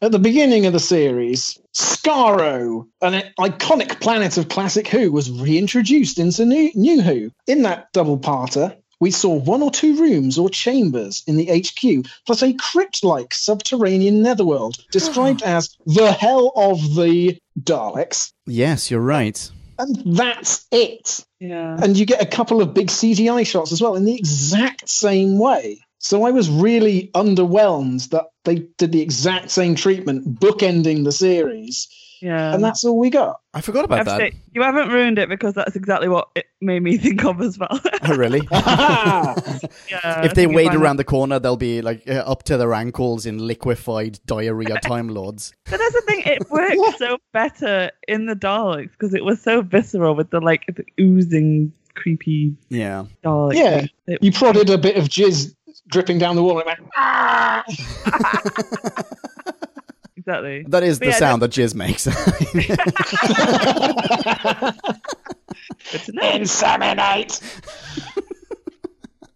At the beginning of the series, Skaro, an iconic planet of classic Who, was reintroduced into New, New Who. In that double parter, we saw one or two rooms or chambers in the HQ, plus a crypt like subterranean netherworld described <gasps> as the hell of the Daleks. Yes, you're right. And that's it. yeah. And you get a couple of big CGI shots as well in the exact same way. So I was really underwhelmed that they did the exact same treatment, bookending the series, Yeah. and that's all we got. I forgot about I've that. said- you haven't ruined it because that's exactly what it made me <laughs> think of as well. Oh, really? <laughs> yeah, if they wait think wade around the corner, they'll be like uh, up to their ankles in liquefied diarrhea <laughs> Time Lords. But that's the thing; it worked so better in the Daleks because it was so visceral with the like the oozing, creepy Yeah. Dalek. Yeah. thing. It- You prodded a bit of jizz dripping down the wall, and it went, ah! <laughs> exactly. That is But the yeah, sound that Jizz makes. Good to know. inseminate,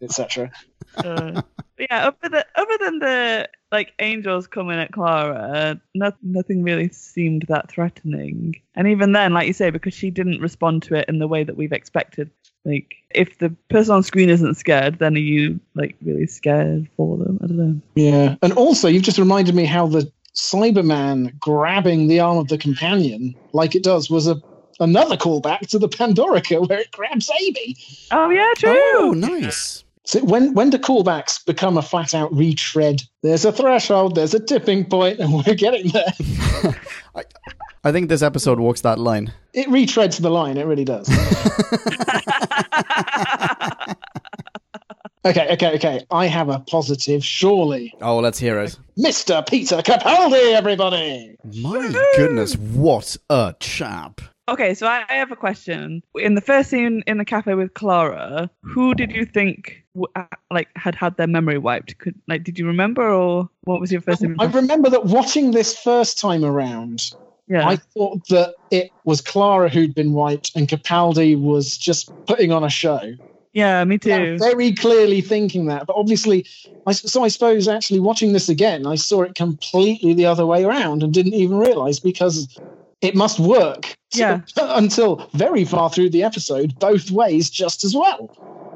etc. Uh, yeah, other than other than the like angels coming at Clara, no, nothing really seemed that threatening. And even then, like you say, because she didn't respond to it in the way that we've expected. Like, if the person on screen isn't scared, then are you like really scared for them? I don't know. Yeah, and also you've just reminded me how the Cyberman grabbing the arm of the companion, like it does, was a another callback to the Pandorica where it grabs Amy. Oh yeah, true. oh, nice. So when when do callbacks become a flat out retread? There's a threshold, there's a tipping point, and we're getting there. <laughs> I think this episode walks that line. It retreads the line, it really does. <laughs> okay, okay, okay. I have a positive, surely. Oh, let's hear it. Mr. Peter Capaldi, everybody! My goodness, what a chap. Okay, so I I have a question. In the first scene in the cafe with Clara, who did you think w- uh, like had had their memory wiped? Could like did you remember or what was your first I impression? remember that watching this first time around, Yeah. I thought that it was Clara who'd been wiped and Capaldi was just putting on a show. yeah, me too. very clearly thinking that, but obviously, I, so I suppose actually watching this again, I saw it completely the other way around and didn't even realize because it must work Yeah. <laughs> until very far through the episode, both ways just as well.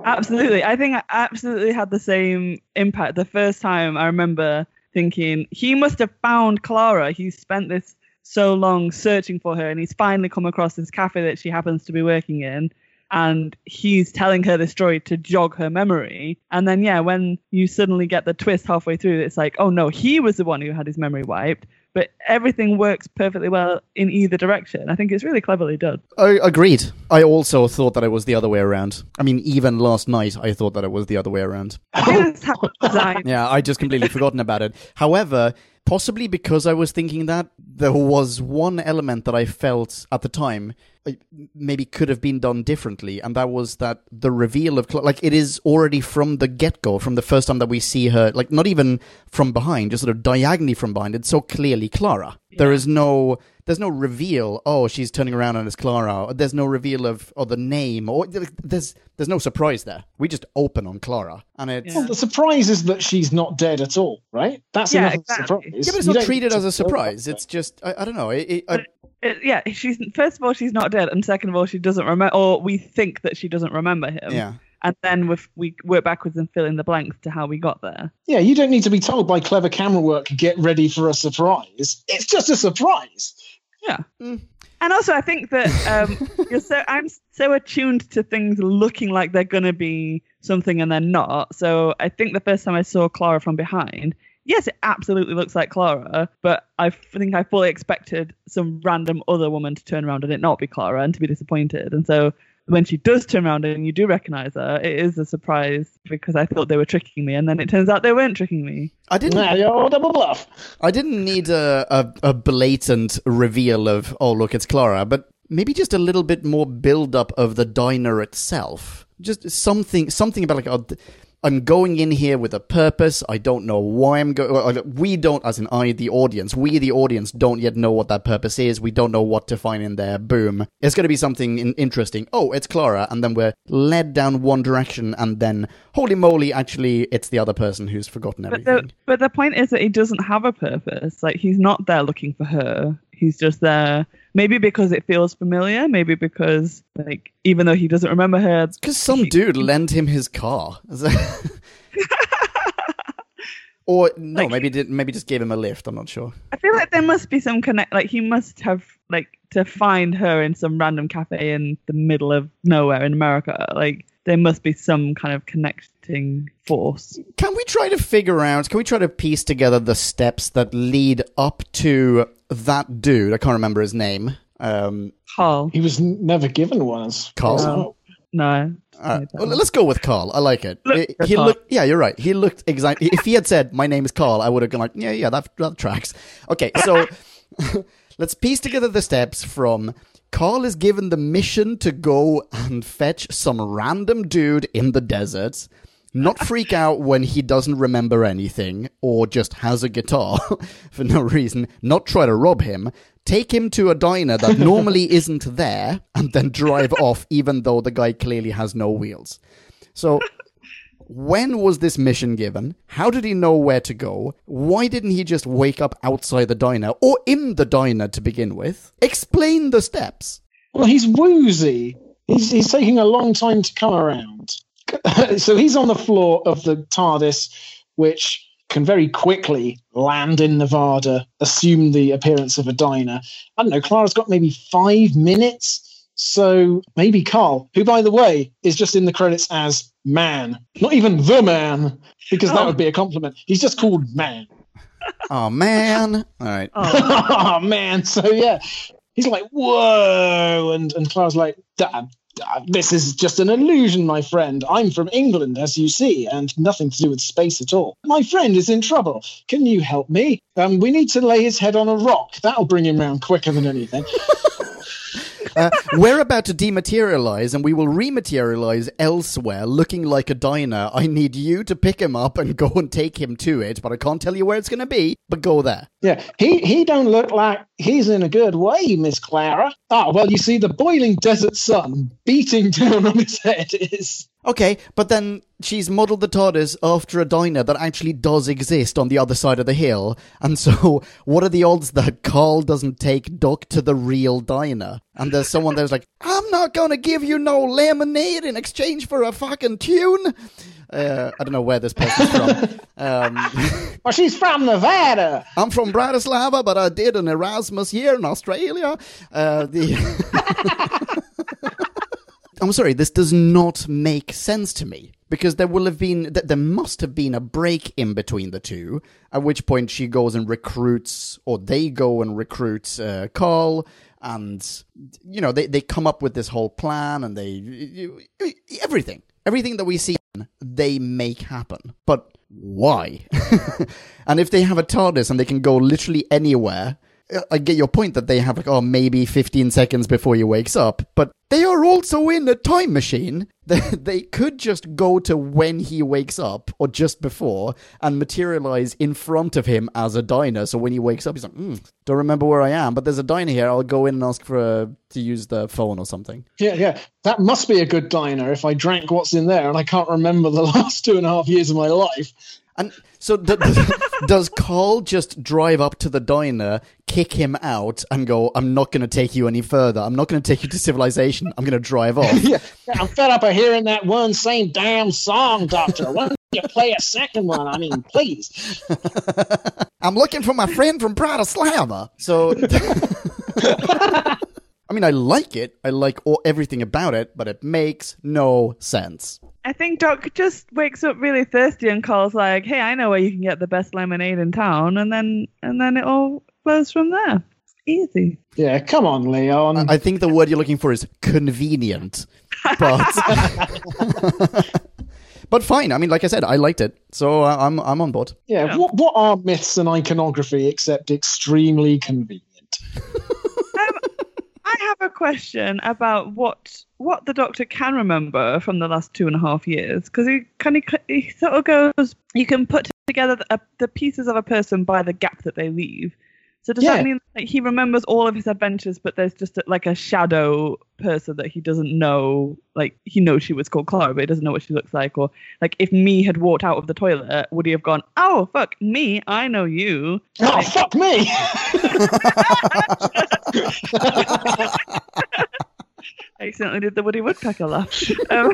Absolutely. I think I absolutely had the same impact. The first time I remember thinking, he must have found Clara. He spent this so long searching for her, and he's finally come across this cafe that she happens to be working in. And he's telling her the story to jog her memory. And then, yeah, when you suddenly get the twist halfway through, it's like, oh no, he was the one who had his memory wiped. But everything works perfectly well in either direction. I think it's really cleverly done. I agreed. I also thought that it was the other way around. I mean, even last night, I thought that it was the other way around. I think it's how it's. <laughs> Yeah, I just completely forgotten about it. However, possibly because I was thinking that, there was one element that I felt at the time uh, maybe could have been done differently, and that was that the reveal of Cla- like it is already from the get go, from the first time that we see her, like not even from behind, just sort of diagonally from behind. It's so clearly Clara. There is no. There's no reveal. Oh, she's turning around and it's Clara. There's no reveal of or the name. Or there's there's no surprise there. We just open on Clara, and it's Well, the surprise is that she's not dead at all, right? That's Yeah, enough exactly. of surprise. Yeah, but it's You not treated as a surprise. It's just I, I don't know. It, it, I, It, uh, yeah, she's first of all she's not dead, and second of all she doesn't remember, or we think that she doesn't remember him. yeah, And then we we work backwards and fill in the blanks to how we got there. Yeah, you don't need to be told by clever camera work, get ready for a surprise. It's just a surprise. Yeah. Mm. And also, I think that um, <laughs> you're so I'm so attuned to things looking like they're gonna be something and they're not. So I think the first time I saw Clara from behind, yes, it absolutely looks like Clara, but I think I fully expected some random other woman to turn around and it not be Clara and to be disappointed. And so when she does turn around and you do recognize her, it is a surprise because I thought they were tricking me, and then it turns out they weren't tricking me. I didn't. Nah, you're double bluff. I didn't need a, a, a blatant reveal of, oh, look, it's Clara, but maybe just a little bit more build up of the diner itself. Just something, something about like, oh, th- I'm going in here with a purpose. I don't know why I'm going. We don't, as in I, the audience, we, the audience, don't yet know what that purpose is. We don't know what to find in there. Boom. It's going to be something in- interesting. Oh, it's Clara. And then we're led down one direction, and then, holy moly, actually, it's the other person who's forgotten But everything. the but the point is that he doesn't have a purpose. Like he's not there looking for her. He's just there. Maybe because it feels familiar. Maybe because like even though he doesn't remember her, Because some dude lent him his car. <laughs> or no, Like- maybe did maybe just gave him a lift. I'm not sure. I feel like there must be some connect. Like he must have like to find her in some random cafe in the middle of nowhere in America. Like there must be some kind of connecting force. Can we try to figure out? Can we try to piece together the steps that lead up to that dude? I can't remember his name. Um, Carl. He was never given one Carl? No. uh, well, let's go with Carl. I like it. Look He- he looked. Yeah, you're right. He looked exactly. If he had said, "My name is Carl," I would have gone like, "Yeah, yeah, that that tracks." Okay, so <laughs> let's piece together the steps from. Carl is given the mission to go and fetch some random dude in the desert. Not freak out when he doesn't remember anything or just has a guitar <laughs> for no reason. Not try to rob him. Take him to a diner that <laughs> normally isn't there and then drive off even though the guy clearly has no wheels. So, when was this mission given? How did he know where to go? Why didn't he just wake up outside the diner or in the diner to begin with? Explain the steps. Well, he's woozy. He's, he's taking a long time to come around. <laughs> so he's on the floor of the TARDIS, which can very quickly land in Nevada, assume the appearance of a diner. I don't know, Clara's got maybe five minutes. So maybe Carl, who, by the way, is just in the credits as man, not even the man, because that Oh. would be a compliment. He's just called man. <laughs> Oh man. All right. Oh, <laughs> oh man so yeah he's like whoa and and clara's like dad Dad, this is just an illusion my friend. I'm from england as you see and nothing to do with space at all. My friend is in trouble. Can you help me? Um we need to lay his head on a rock. That'll bring him round quicker than anything <laughs> Uh, we're about to dematerialize and we will rematerialize elsewhere looking like a diner. I need you to pick him up and go and take him to it, but I can't tell you where it's going to be, but go there. yeah he he don't look like he's in a good way miss clara ah well you see the boiling desert sun beating down on his head is Okay, but then she's modeled the TARDIS after a diner that actually does exist on the other side of the hill. And so, <laughs> what are the odds that Carl doesn't take Doc to the real diner? And there's someone there's like, <laughs> I'm not gonna give you no lemonade in exchange for a fucking tune. Uh, I don't know where this person's from. <laughs> Um, well she's from nevada I'm from Bratislava, but I did an Erasmus year in Australia. Uh, the I'm sorry, this does not make sense to me because there will have been, th- there must have been a break in between the two. At which point she goes and recruits, or they go and recruit uh, Carl, and you know they they come up with this whole plan, and they everything, everything that we see, they make happen. But why? <laughs> and if they have a TARDIS and they can go literally anywhere, I get your point that they have like, oh, maybe 15 seconds before he wakes up, but they are also in a time machine. <laughs> They, could just go to when he wakes up or just before and materialize in front of him as a diner. So when he wakes up, he's like, mm, don't remember where I am, but there's a diner here. I'll go in and ask for a, to use the phone or something. Yeah, yeah. That must be a good diner if I drank what's in there and I can't remember the <laughs> last two and a half years of my life. And so <laughs> does Carl just drive up to the diner, kick him out, and go, I'm not going to take you any further. I'm not going to take you to civilization. I'm going to drive off. <laughs> Yeah, I'm fed up of hearing that one same damn song, Doctor. Why don't you play a second one? I mean, please. <laughs> I'm looking for my friend from Bratislava. So, I mean, I like it. I like all, everything about it, but it makes no sense. I think Doc just wakes up really thirsty and calls like, "Hey, I know where you can get the best lemonade in town," and then and then it all flows from there. It's easy. Yeah, come on, Leon. I think the word you're looking for is convenient, but <laughs> but fine. I mean, like I said, I liked it, so I- I'm I'm on board. yeah, Yeah. What, what are myths and iconography except extremely convenient? <laughs> Um, I have a question about what what the Doctor can remember from the last two and a half years because he kind of he sort of goes. You can put together the, uh, the pieces of a person by the gap that they leave. So does Yeah. that mean like he remembers all of his adventures, but there's just a, like a shadow person that he doesn't know? Like he knows she was called Clara, but he doesn't know what she looks like. Or like if me had walked out of the toilet, would he have gone, "Oh fuck me, I know you"? Oh, fuck me! <laughs> <laughs> <laughs> I accidentally did the Woody Woodpecker laugh. Um, <laughs>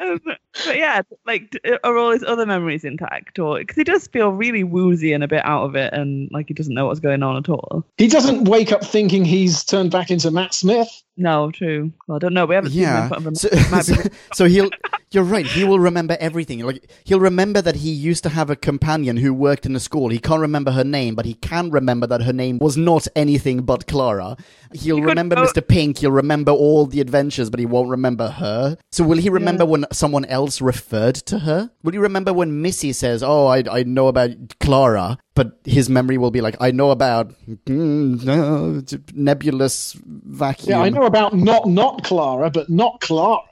um, but yeah, like, are all his other memories intact? Or because he does feel really woozy and a bit out of it, and like he doesn't know what's going on at all. he doesn't wake up thinking he's turned back into Matt Smith. No, true. Well, I don't know. We haven't seen Yeah. of him. So, <laughs> so, so he'll. You're right. He will remember everything. Like he'll remember that he used to have a companion who worked in a school. He can't remember her name, but he can remember that her name was not anything but Clara. He'll could remember Mr. Pink. He'll remember all the adventures, but he won't remember her. So will he remember when someone else referred to her? Will he remember when Missy says, "Oh, I I know about Clara," but his memory will be like, "I know about mm, no, nebulous vacuum." Yeah, I know about not not Clara, but not Clara.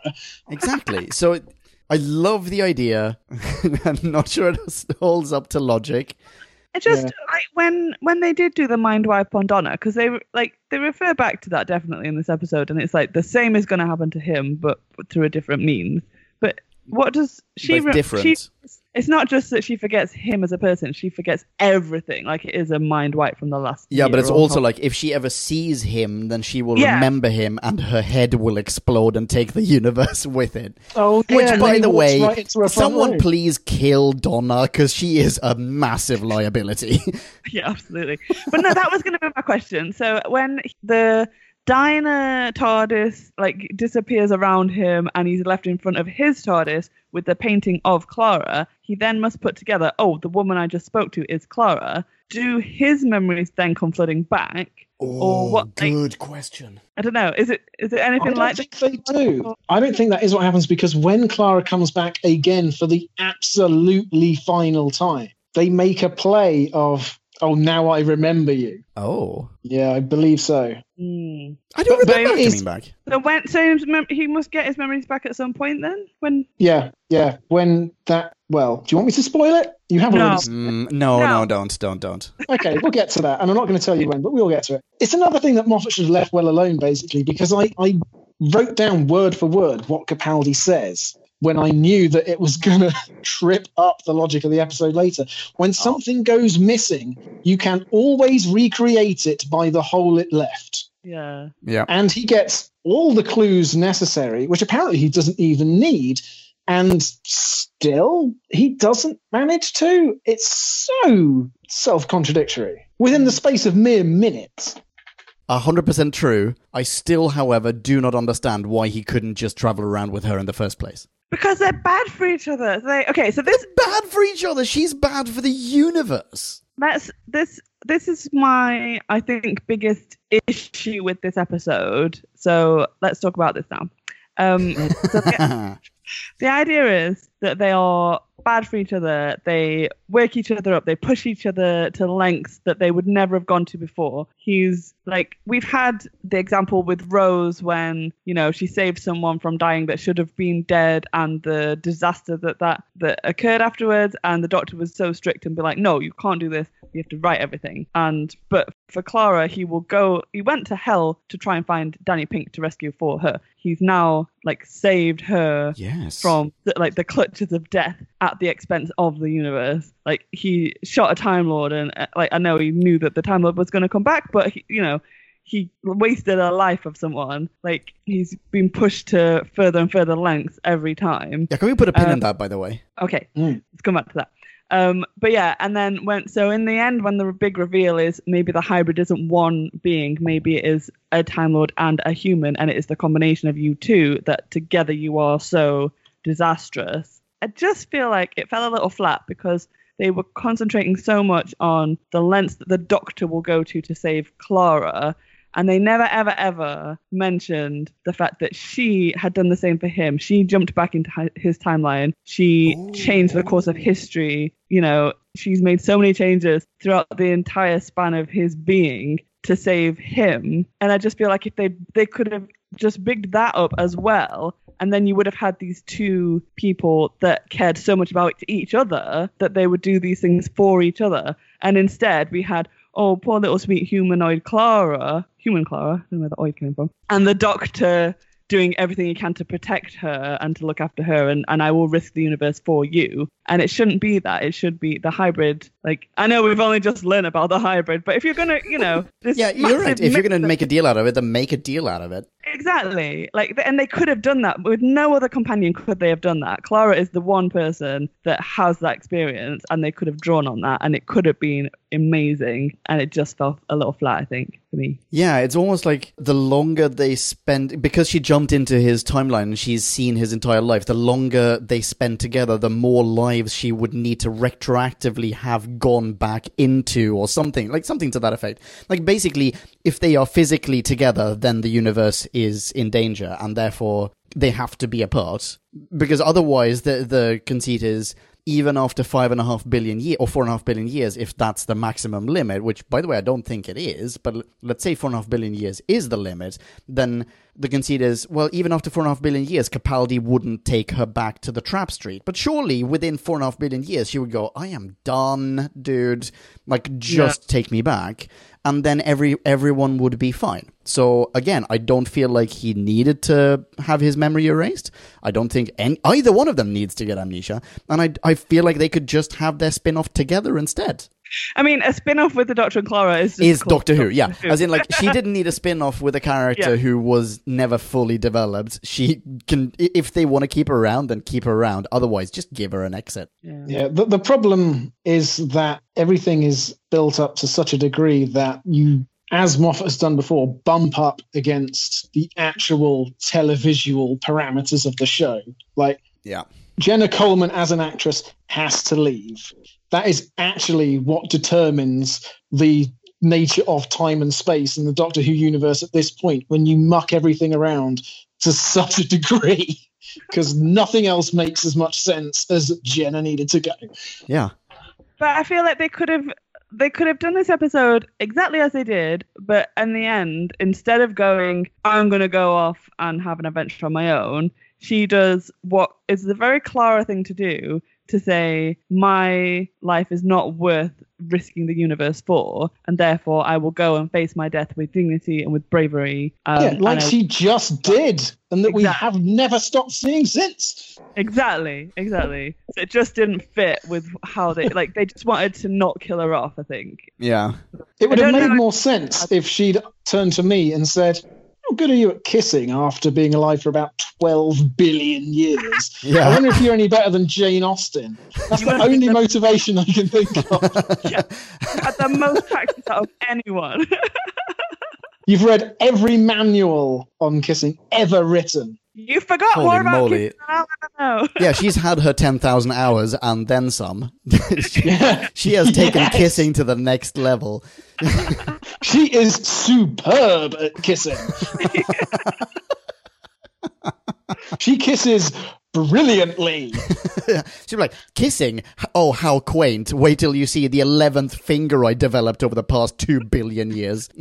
Exactly. <laughs> So it- I love the idea. <laughs> I'm not sure it holds up to logic. It just Yeah. like when when they did do the mind wipe on Donna, because they like they refer back to that definitely in this episode, and it's like the same is going to happen to him, but through a different means. But what does she? But it's re- different. She, it's not just that she forgets him as a person; she forgets everything. Like it is a mind wipe from the last. Yeah, but it's also like if she ever sees him, then she will Yeah. remember him and her head will explode and take the <laughs> universe with it. Oh, Which, yeah, by the way, right into her front someone room. please kill Donna because she is a massive liability. <laughs> yeah, absolutely. But no, that was going to be my question. So when the diner TARDIS like disappears around him and he's left in front of his TARDIS with the painting of Clara, he then must put together, oh, the woman I just spoke to is Clara. Do his memories then come flooding back? or oh, what? like- Oh, good question. I don't know. Is it is it I anything don't like think they do. I don't think that is what happens because when Clara comes back again for the absolutely final time, they make a play of, oh, now I remember you. Oh, Yeah, I believe so. Hmm. I don't But- but remember it coming back. So when so he must get his memories back at some point then? When Yeah, yeah. When that, well, do you want me to spoil it? You haven't No. already Mm, no, No. no, don't, don't, don't. okay, we'll get to that. And I'm not going to tell you when, but we'll get to it. It's another thing that Moffat should have left well alone, basically, because I, I wrote down word for word what Capaldi says when I knew that it was <laughs> going to trip up the logic of the episode later. When oh. something goes missing, you can always recreate it by the hole it left. yeah. Yeah. And he gets all the clues necessary, which apparently he doesn't even need. And still, he doesn't manage to. It's so self contradictory within the space of mere minutes. A hundred percent true. I still, however, do not understand why he couldn't just travel around with her in the first place. Because they're bad for each other. They okay, so this Bad for each other. She's bad for the universe. that's this this is my I think biggest issue with this episode. So let's talk about this now. Um, so the, <laughs> the idea is that they are bad for each other. They work each other up. They push each other to lengths that they would never have gone to before. He's like, we've had the example with Rose when you know she saved someone from dying that should have been dead, and the disaster that that that occurred afterwards. And the doctor was so strict and be like, no, you can't do this. You have to write everything. And but for Clara, he will go. He went to hell to try and find Danny Pink to rescue for her. He's now like saved her yes. from the, like the clutches of death at the expense of the universe. Like he shot a Time Lord, and uh, like I know he knew that the Time Lord was going to come back, but he, you know he wasted a life of someone. Like he's been pushed to further and further lengths every time. Yeah, can we put a pin Uh, in that, by the way? Okay, Mm. let's come back to that. Um, but yeah, and then when so in the end, when the big reveal is maybe the hybrid isn't one being, maybe it is a Time Lord and a human, and it is the combination of you two that together you are so disastrous. I just feel like it fell a little flat because they were concentrating so much on the lengths that the Doctor will go to to save Clara, and they never, ever, ever mentioned the fact that she had done the same for him. She jumped back into his timeline. She oh. changed the course of history. You know, she's made so many changes throughout the entire span of his being to save him. And I just feel like if they they could have just bigged that up as well, and then you would have had these two people that cared so much about each other that they would do these things for each other. And instead, we had oh, poor little sweet humanoid Clara, human Clara, I don't know where the oid came from, and the doctor doing everything he can to protect her and to look after her and, and I will risk the universe for you. And it shouldn't be that. It should be the hybrid. Like I know we've only just learned about the hybrid, but if you're gonna, you know, Yeah, you're right. If you're going to make a deal out of it, then make a deal out of it. Exactly. Like, and they could have done that with no other companion. Could they have done that? Clara is the one person that has that experience, and they could have drawn on that, and it could have been amazing. And it just felt a little flat, I think, for me. Yeah, it's almost like the longer they spend, because she jumped into his timeline and she's seen his entire life, the longer they spend together, the more lives she would need to retroactively have gone back into or something, like something to that effect. Like basically, if they are physically together, then the universe is in danger and therefore they have to be apart. Because otherwise, the, the conceit is even after five and a half billion year or four and a half billion years, if that's the maximum limit, which by the way I don't think it is, but let's say four and a half billion years is the limit, then the conceit is well, even after four and a half billion years, Capaldi wouldn't take her back to the trap street. But surely within four and a half billion years, she would go, I am done, dude. Like just take me back. And then every everyone would be fine. So again, I don't feel like he needed to have his memory erased. I don't think any, either one of them needs to get amnesia, and I I feel like they could just have their spin off together instead. I mean, a spin off with the Doctor and Clara is Is Doctor Who? Yeah, Who. as in like she didn't need a spin off with a character Yeah. who was never fully developed. She can, if they want to keep her around, then keep her around. Otherwise, just give her an exit. Yeah. Yeah, the, the problem is that everything is built up to such a degree that you, as Moffat has done before, bump up against the actual televisual parameters of the show. Like, Yeah. Jenna Coleman as an actress has to leave. That is actually what determines the nature of time and space in the Doctor Who universe at this point when you muck everything around to <laughs> such a degree because nothing else makes as much sense as Jenna needed to go. Yeah. But I feel like they could have they could have done this episode exactly as they did, but in the end, instead of going, I'm gonna go off and have an adventure on my own, she does what is the very Clara thing to do to say, My life is not worth risking the universe for, and therefore I will go and face my death with dignity and with bravery. Um, yeah, like and I- she just did, and that we have never stopped seeing since. Exactly, exactly. So it just didn't fit with how they like. They just wanted to not kill her off. I think. Yeah. It would have made know- more sense if she'd turned to me and said, How good are you at kissing after being alive for about 12 billion years? Yeah. I wonder if you're any better than Jane Austen. That's You the must be only the- motivation I can think of. <laughs> At the most practice out of anyone. <laughs> You've read every manual on kissing ever written. you forgot Holy more about moly. kissing I'll ever know. <laughs> Yeah, she's had her 10,000 hours and then some. <laughs> she, she has taken Yes. kissing to the next level. <laughs> She is superb at kissing. she kisses brilliantly. <laughs> She'd be like, kissing? Oh, how quaint. Wait till you see the 11th finger I developed over the past 2 billion years. <laughs>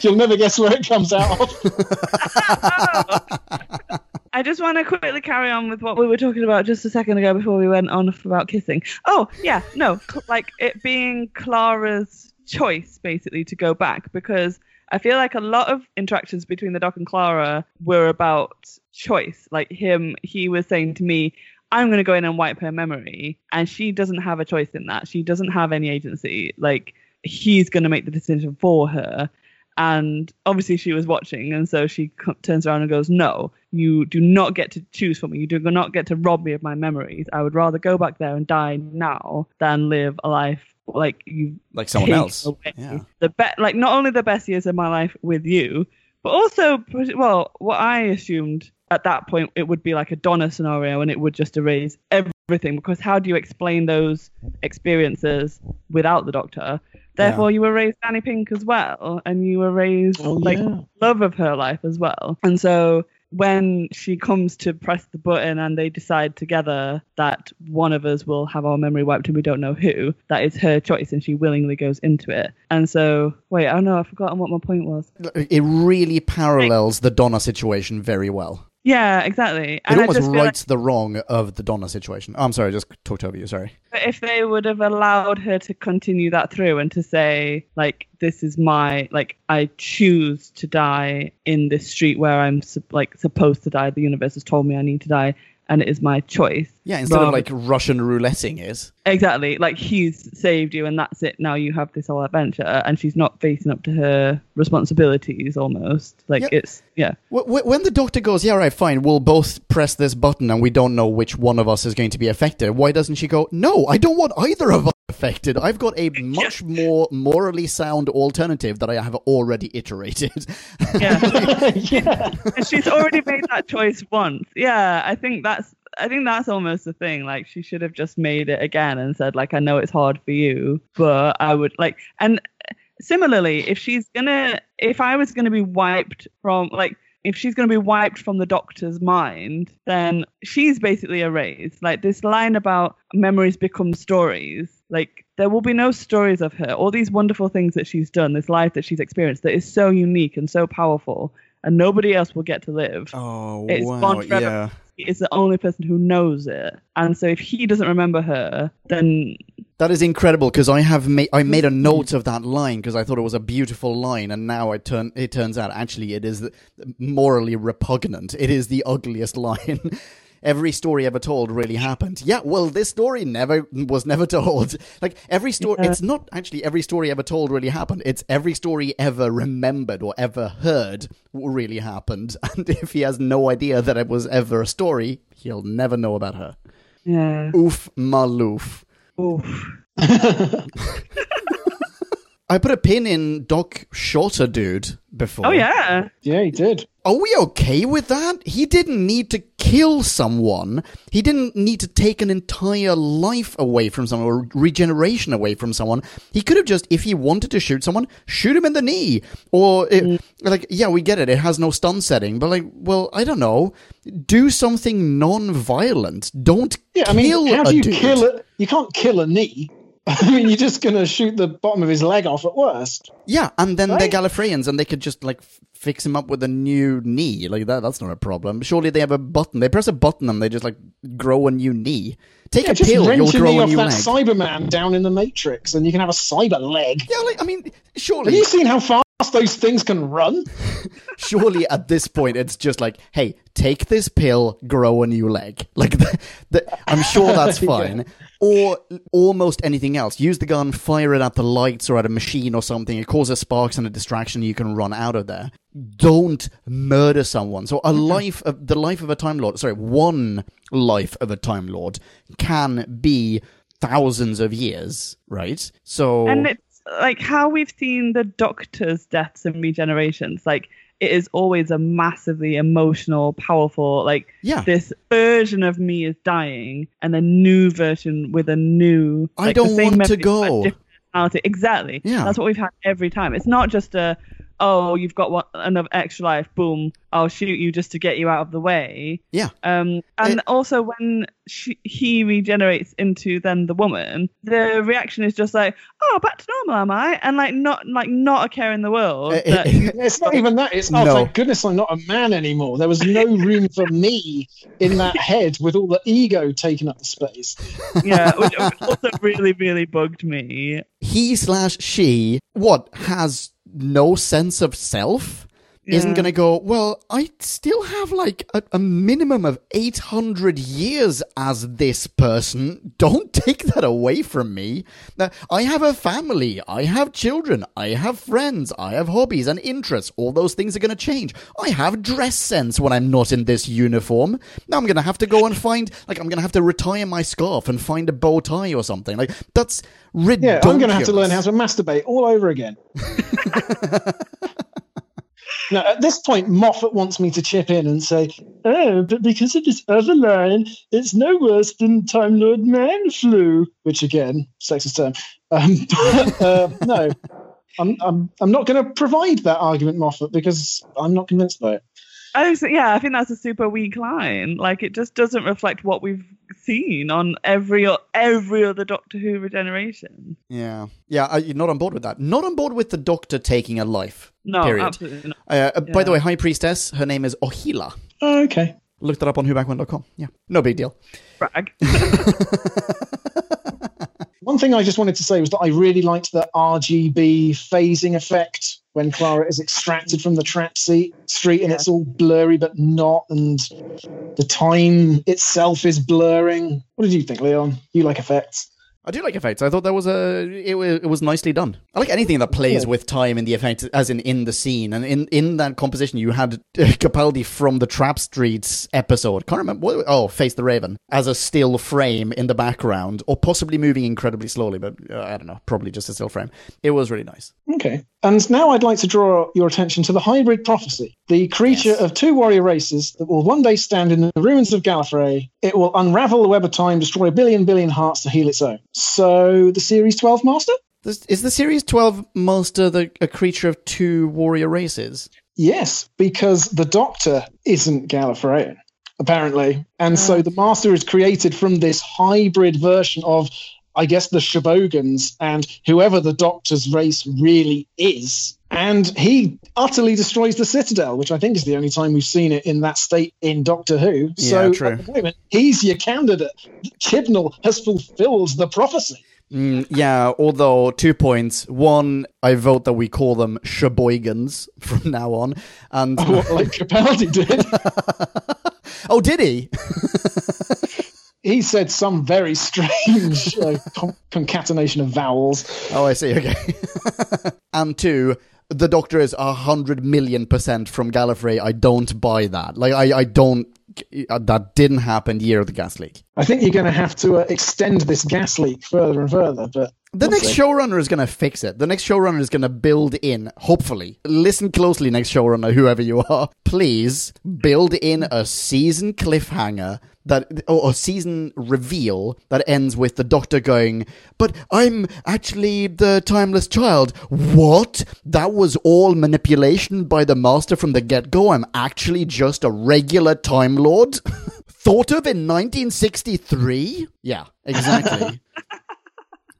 You'll never guess where it comes out of. <laughs> I just want to quickly carry on with what we were talking about just a second ago before we went on about kissing. Oh, yeah, no, like it being Clara's choice basically to go back because I feel like a lot of interactions between the Doc and Clara were about choice. Like him, he was saying to me, I'm going to go in and wipe her memory. And she doesn't have a choice in that. She doesn't have any agency. Like he's going to make the decision for her. and obviously she was watching, and so she co- turns around and goes, "No, you do not get to choose for me. You do not get to rob me of my memories. I would rather go back there and die now than live a life like you Like someone else. Yeah. the be- like not only the best years of my life with you, but also well, what I assumed at that point it would be like a Donna scenario and it would just erase everything because how do you explain those experiences without the Doctor? Therefore, you erase Danny Pink as well, and you erase Oh, like yeah. love of her life as well. And so when she comes to press the button and they decide together that one of us will have our memory wiped and we don't know who, that is her choice and she willingly goes into it. And so, wait, oh I don't know, I've forgotten what my point was. It really parallels the Donna situation very well. Yeah, exactly. It And I almost feel like rights the wrong of the Donna situation. Oh, I'm sorry, I just talked over you. Sorry. But if they would have allowed her to continue that through and to say, like, this is my, like, I choose to die in this street where I'm, like, supposed to die. The universe has told me I need to die, and it is my choice. Yeah, instead of like Russian rouletting is. Exactly. Like he's saved you and that's it. Now you have this whole adventure and she's not facing up to her responsibilities almost. Like it's yeah. Wh- wh- When the doctor goes, yeah, right, fine, we'll both press this button and we don't know which one of us is going to be affected, why doesn't she go, no, I don't want either of us affected. I've got a much more morally sound alternative that I have already iterated. Yeah. <laughs> yeah. she's already made that choice once. Yeah, I think that's I think that's almost the thing. Like she should have just made it again and said like I know it's hard for you, but I would like and similarly if she's gonna if I was gonna be wiped from like if she's going to be wiped from the doctor's mind, then she's basically erased. Like this line about memories become stories, like there will be no stories of her. All these wonderful things that she's done, this life that she's experienced that is so unique and so powerful, and nobody else will get to live. Oh, It's gone forever. He is the only person who knows it. And so if he doesn't remember her, then That is incredible because I have made I made a note of that line because I thought it was a beautiful line, and now it turn it turns out actually it is morally repugnant. It is the ugliest <laughs> line. Every story ever told really happened. Yeah, well, this story never was never told. <laughs> Like every story, Yeah. it's not actually every story ever told really happened. It's every story ever remembered or ever heard really happened. <laughs> And if he has no idea that it was ever a story, he'll never know about her. yeah. Oof maloof. Oof. <laughs> I put a pin in Doc Shorter Dude before. Oh yeah. Yeah, he did. Are we okay with that? He didn't need to kill someone. He didn't need to take an entire life away from someone or regeneration away from someone. He could have just, if he wanted to shoot someone, shoot him in the knee. Or, it, mm. like, yeah, we get it. It has no stun setting. But, like, well, I don't know. Do something non-violent. Don't Yeah, I mean, kill how a do you dude. kill it? You can't kill a knee. <laughs> I mean, you're just going to shoot the bottom of his leg off at worst. Yeah, and then they're Right? Gallifreyans, and they could just like f- fix him up with a new knee. Like that, that's not a problem. Surely they have a button. They press a button, and they just like grow a new knee. Take Yeah, a just pill, you'll grow a off new that leg. Cyberman down in the Matrix, and you can have a cyber leg. yeah, like I mean, Have surely, you seen how fast those things can run? <laughs> surely at this point it's just like, hey, take this pill, grow a new leg. Like, <laughs> the, the, I'm sure that's Yeah. Or almost anything else. Use the gun, fire it at the lights or at a machine or something. It causes sparks and a distraction. You can run out of there. Don't murder someone. So a life of the life of a Time Lord. Sorry, one life of a Time Lord can be thousands of years, right? So And it's like how we've seen the doctor's deaths and regenerations. Like it is always a massively emotional, powerful, like yeah, this version of me is dying and a new version with a new I like, the don't want to go. Exactly. Yeah. That's what we've had every time. It's not just a oh, you've got one, another extra life, boom, I'll shoot you just to get you out of the way. yeah. Um, and It- also when she, he regenerates into then the woman, the reaction is just like, "Oh, back to normal, am I?" And like not like not a care in the world. Uh, that- It's not even that. It's oh, No. thank goodness I'm not a man anymore. There was no room for me in that <laughs> head with all the ego taking up the space. yeah, which also really really bugged me. he slash she what has no sense of self isn't going to go, well, I still have like a, a minimum of 800 years as this person. Don't <laughs> take that away from me. Now, I have a family. I have children. I have friends. I have hobbies and interests. All those things are going to change. I have dress sense when I'm not in this uniform. Now I'm going to have to go and find, like, I'm going to have to retire my scarf and find a bow tie or something. Like, that's ridiculous. Yeah. I'm going to have to learn how to masturbate all over again. <laughs> now, at this point, Moffat wants me to chip in and say, "Oh, but because of this other line, it's no worse than Time Lord Man flu." Which, again, sexist term. Um, but, <laughs> uh, no, I'm, I'm, I'm not going to provide that argument, Moffat, because I'm not convinced by it. I was, yeah, I think that's a super weak line. Like it just doesn't reflect what we've seen on every o- every other Doctor Who regeneration. Yeah, yeah, I, you're not on board with that. Not on board with the Doctor taking a life. No, Period. absolutely not. Uh, uh, By the way, High Priestess, her name is Ohila. Oh, okay. Look that up on whobackwhen.com. Yeah, no big deal. Brag. <laughs> One thing I just wanted to say was that I really liked the RGB phasing effect when Clara is extracted from the trap seat street and it's all blurry but not, and the time itself is blurring. What did you think, Leon? You like effects? I do like effects. I thought that was a it, wa- it was nicely done. I like anything that plays Yeah. with time in the effect, as in in the scene and in in that composition. You had uh, Capaldi from the Trap Streets episode. Can't remember. What, oh, Face the Raven as a still frame in the background, or possibly moving incredibly slowly, but uh, I don't know. Probably just a still frame. It was really nice. Okay. And now I'd like to draw your attention to the hybrid prophecy, the creature Yes. of two warrior races that will one day stand in the ruins of Gallifrey. It will unravel the web of time, destroy a billion billion hearts to heal its own. So, the Series 12 Master? Is the series twelve master the a creature of two warrior races? Yes, because the Doctor isn't Gallifreyan, apparently. And so the Master is created from this hybrid version of, I guess, the Shobogans and whoever the Doctor's race really is. And he utterly destroys the Citadel, which I think is the only time we've seen it in that state in Doctor Who. so Yeah, true. at the moment, he's your candidate. Chibnall has fulfilled the prophecy. Mm, yeah, although two points. One, I vote that we call them Sheboygans <laughs> from now on. And What, like Capaldi did. <laughs> oh, did he? <laughs> he said some very strange <laughs> uh, con- concatenation of vowels. Oh, I see. Okay. <laughs> and two, the Doctor is a hundred million percent from Gallifrey. I don't buy that. Like, I, I don't. uh, That didn't happen year of the gas leak. I think you're going to have to uh, extend this gas leak further and further. But The next showrunner is going to fix it. The next showrunner is going to build in, hopefully. Listen closely, next showrunner, <laughs> whoever you are. Please build in a season cliffhanger that, or a season reveal that ends with the doctor going, but I'm actually the timeless child. What? That was all manipulation by the master from the get go. I'm actually just a regular Time Lord? <laughs> Thought of in 1963? Yeah, exactly. <laughs>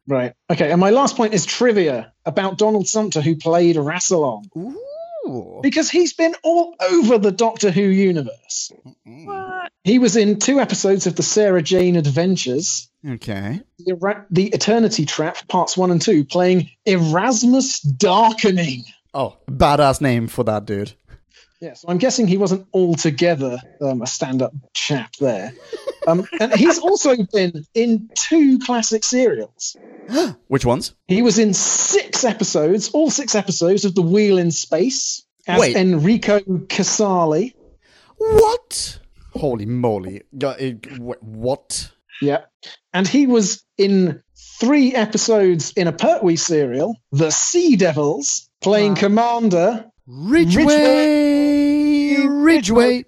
right. Okay. And my last point is trivia about Donald Sumpter, who played Rassilon, Ooh. because he's been all over the Doctor Who universe. What? He was in two episodes of the Sarah Jane Adventures. Okay. The, Era- the Eternity Trap, parts one and two, playing Erasmus Darkening. Oh, badass name for that dude. Yes, I'm guessing he wasn't altogether um, a stand-up chap there. <laughs> Um, and he's also been in two classic serials. <gasps> Which ones? He was in six episodes, all six episodes of The Wheel in Space as Wait. Enrico Casali. What? Holy moly. What? Yeah. And he was in three episodes in a Pertwee serial, The Sea Devils, playing Commander. Ridgway! Ridgway!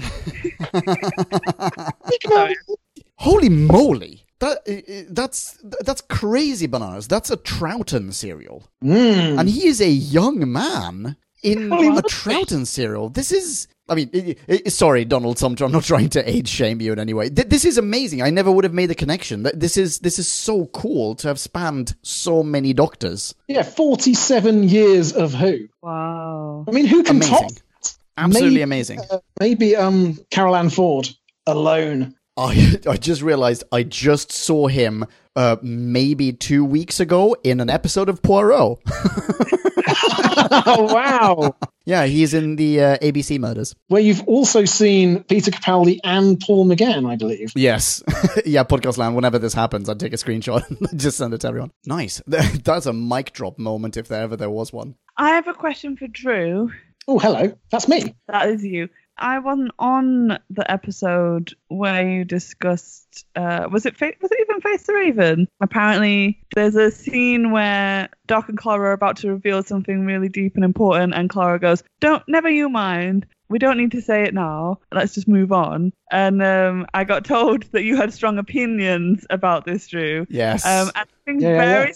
<laughs> Holy moly! That that's that's crazy bananas. That's a Troughton serial, Mm. and he is a young man in Well, he a Troughton serial. This is. I mean, i- i- sorry, Donald Sumpter. I'm not trying to age shame you in any way. Th- this is amazing. I never would have made the connection. Th- This is this is so cool to have spanned so many doctors. Yeah, 47 years of Who. Wow. I mean, who can top Amazing. Absolutely Maybe- amazing. uh, maybe um Carole Ann Ford alone. I I just realized I just saw him Uh, maybe two weeks ago in an episode of Poirot. oh <laughs> <laughs> wow! yeah, he's in the uh, ABC murders. Where you've also seen Peter Capaldi and Paul McGann, I believe. Yes. <laughs> yeah, podcast land. Whenever this happens, I'd take a screenshot and just send it to everyone. Nice. That's a mic drop moment if there ever there was one. I have a question for Drew. Oh, hello, that's me. That is you. I wasn't on the episode where you discussed. Uh, was it fa- was it even Face the Raven? Apparently, there's a scene where Doc and Clara are about to reveal something really deep and important, and Clara goes, "Don't, never you mind. We don't need to say it now. Let's just move on." And um, I got told that you had strong opinions about this, Drew. Yes. Um, and things Yeah, yeah, very yeah.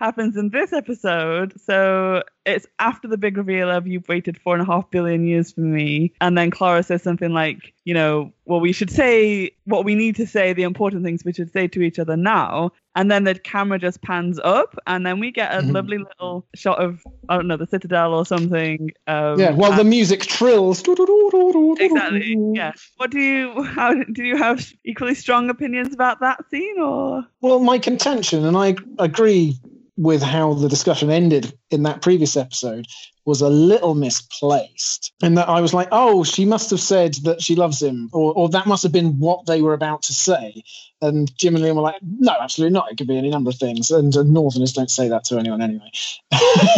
Happens in this episode. So it's after the big reveal of you've waited four and a half billion years for me, and then Clara says something like, you know, well, we should say what we need to say, the important things we should say to each other now. And then the camera just pans up, and then we get a Mhm. lovely little shot of I don't know the Citadel or something. Um, Yeah, well, the music trills. exactly. Yeah. What do you? How do you have equally strong opinions about that scene, or? Well, my contention, and I agree with how the discussion ended in that previous episode, was a little misplaced. and that I was like, oh, she must have said that she loves him, or, or that must have been what they were about to say. And Jim and Liam were like, no, absolutely not. It could be any number of things. And uh, Northerners don't say that to anyone anyway.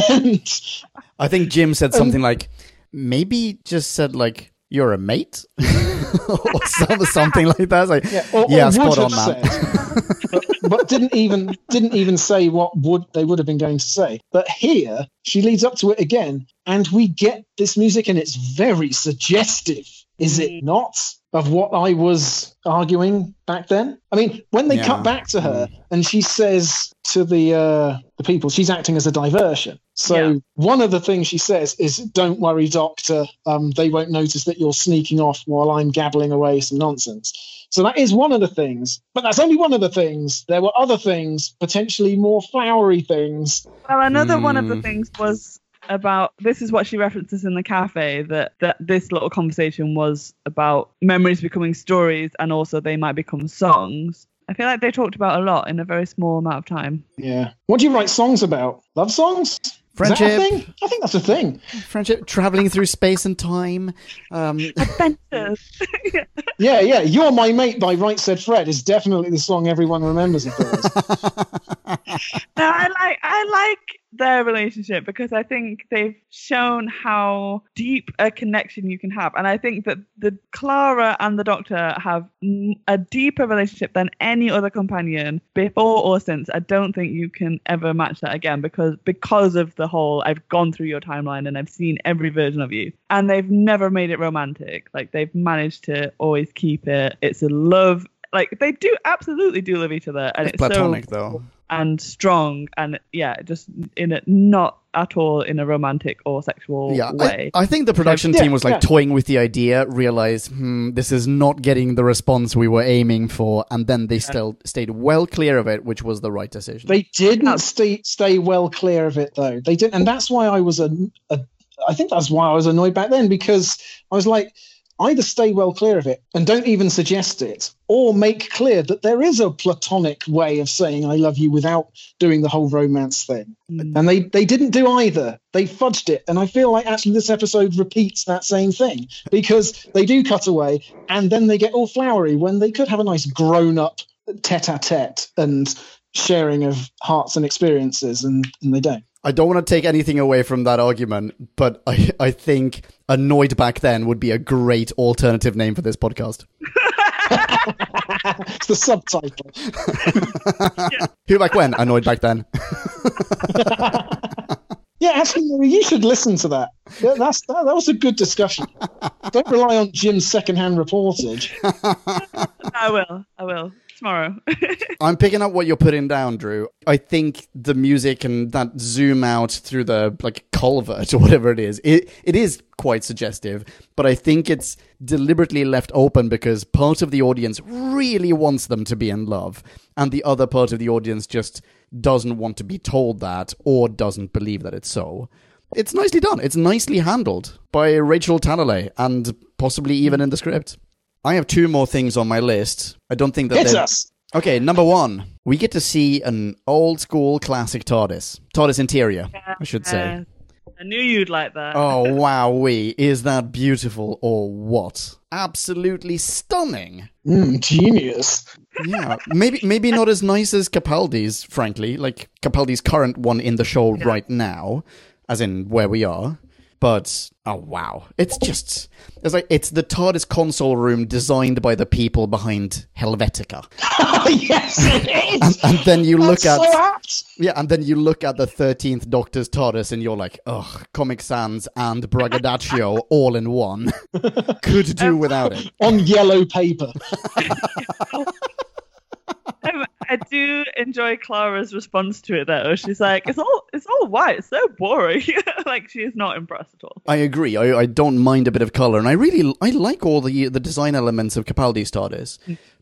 and, <laughs> I think Jim said something like, maybe just said like, you're a mate? <laughs> or something like that. It's like, yeah, or, Yeah, or spot on, man. <laughs> said, but, but didn't even didn't even say what would they would have been going to say. But here she leads up to it again, and we get this music, and it's very suggestive, is it not? Of what I was arguing back then. I mean, when they Yeah. cut back to her and she says to the uh, the people, she's acting as a diversion. So Yeah. one of the things she says is, "Don't worry, doctor. Um, they won't notice that you're sneaking off while I'm gabbling away some nonsense." So that is one of the things, but that's only one of the things. There were other things, potentially more flowery things. Well, another one of the Hmm. things was about this is what she references in the cafe that that this little conversation was about memories becoming stories and also they might become songs. I feel like they talked about a lot in a very small amount of time. Yeah. What do you write songs about? Love songs? Is that a Friendship. thing? I think that's a thing. friendship, traveling through space and time. Um, Adventures. <laughs> Yeah, yeah. You're My Mate by Right Said Fred is definitely the song everyone remembers of theirs. <laughs> no, I like I like their relationship because I think they've shown how deep a connection you can have, and I think that the Clara and the Doctor have a deeper relationship than any other companion before or since. I don't think you can ever match that again because because of the whole I've gone through your timeline and I've seen every version of you, and they've never made it romantic. Like they've managed to always keep it. It's a love. Like they do absolutely do love each other, and it's it's, platonic, so though. And strong and yeah just in it not at all in a romantic or sexual Yeah, way I think the production Yeah, team was like yeah. toying with the idea, realized, hmm, this is not getting the response we were aiming for, and then they still stayed well clear of it, which was the right decision. They didn't stay stay well clear of it though. They didn't, and that's why I was a, a. I think that's why I was annoyed back then because I was like, either stay well clear of it and don't even suggest it, or make clear that there is a platonic way of saying I love you without doing the whole romance thing. Mm. And they they didn't do either. They fudged it, and I feel like actually this episode repeats that same thing because they do cut away and then they get all flowery when they could have a nice grown up tete-a-tete and sharing of hearts and experiences, and, and they don't. I don't want to take anything away from that argument, but I, I think annoyed back then would be a great alternative name for this podcast. <laughs> it's the subtitle. <laughs> Who back when? Annoyed back then. <laughs> Yeah, actually, you should listen to that. Yeah, that's that, that was a good discussion. Don't rely on Jim's secondhand reportage. i will i will tomorrow <laughs> I'm picking up what you're putting down, Drew. I think the music and that zoom out through the like culvert or whatever it is, it it is quite suggestive, but I think it's deliberately left open because part of the audience really wants them to be in love, and the other part of the audience just doesn't want to be told that or doesn't believe that it's so. It's nicely done. It's nicely handled by Rachel Talalay and possibly even in the script. I have two more things on my list. I don't think that Hit they're- us. Okay, number one. we get to see an old school classic TARDIS. TARDIS interior, I should say. Uh, I knew you'd like that. Oh, <laughs> wow, we Is that beautiful or what? Absolutely stunning. Mm, genius. Yeah, maybe maybe not as nice as Capaldi's, frankly. Like Capaldi's current one in the show right now, as in where we are. But oh wow, it's just it's like it's the TARDIS console room designed by the people behind Helvetica. <laughs> yes, it is. And then you look That's at so apt. yeah, and then you look at the thirteenth Doctor's TARDIS, and you're like, ugh, Comic Sans and Braggadocio all in one. <laughs> Could do without it. on yellow paper. <laughs> Um, I do enjoy Clara's response to it though. She's like, "It's all, it's all white. It's so boring." <laughs> like she is not impressed at all. I agree. I, I don't mind a bit of color, and I really I like all the the design elements of Capaldi's TARDIS,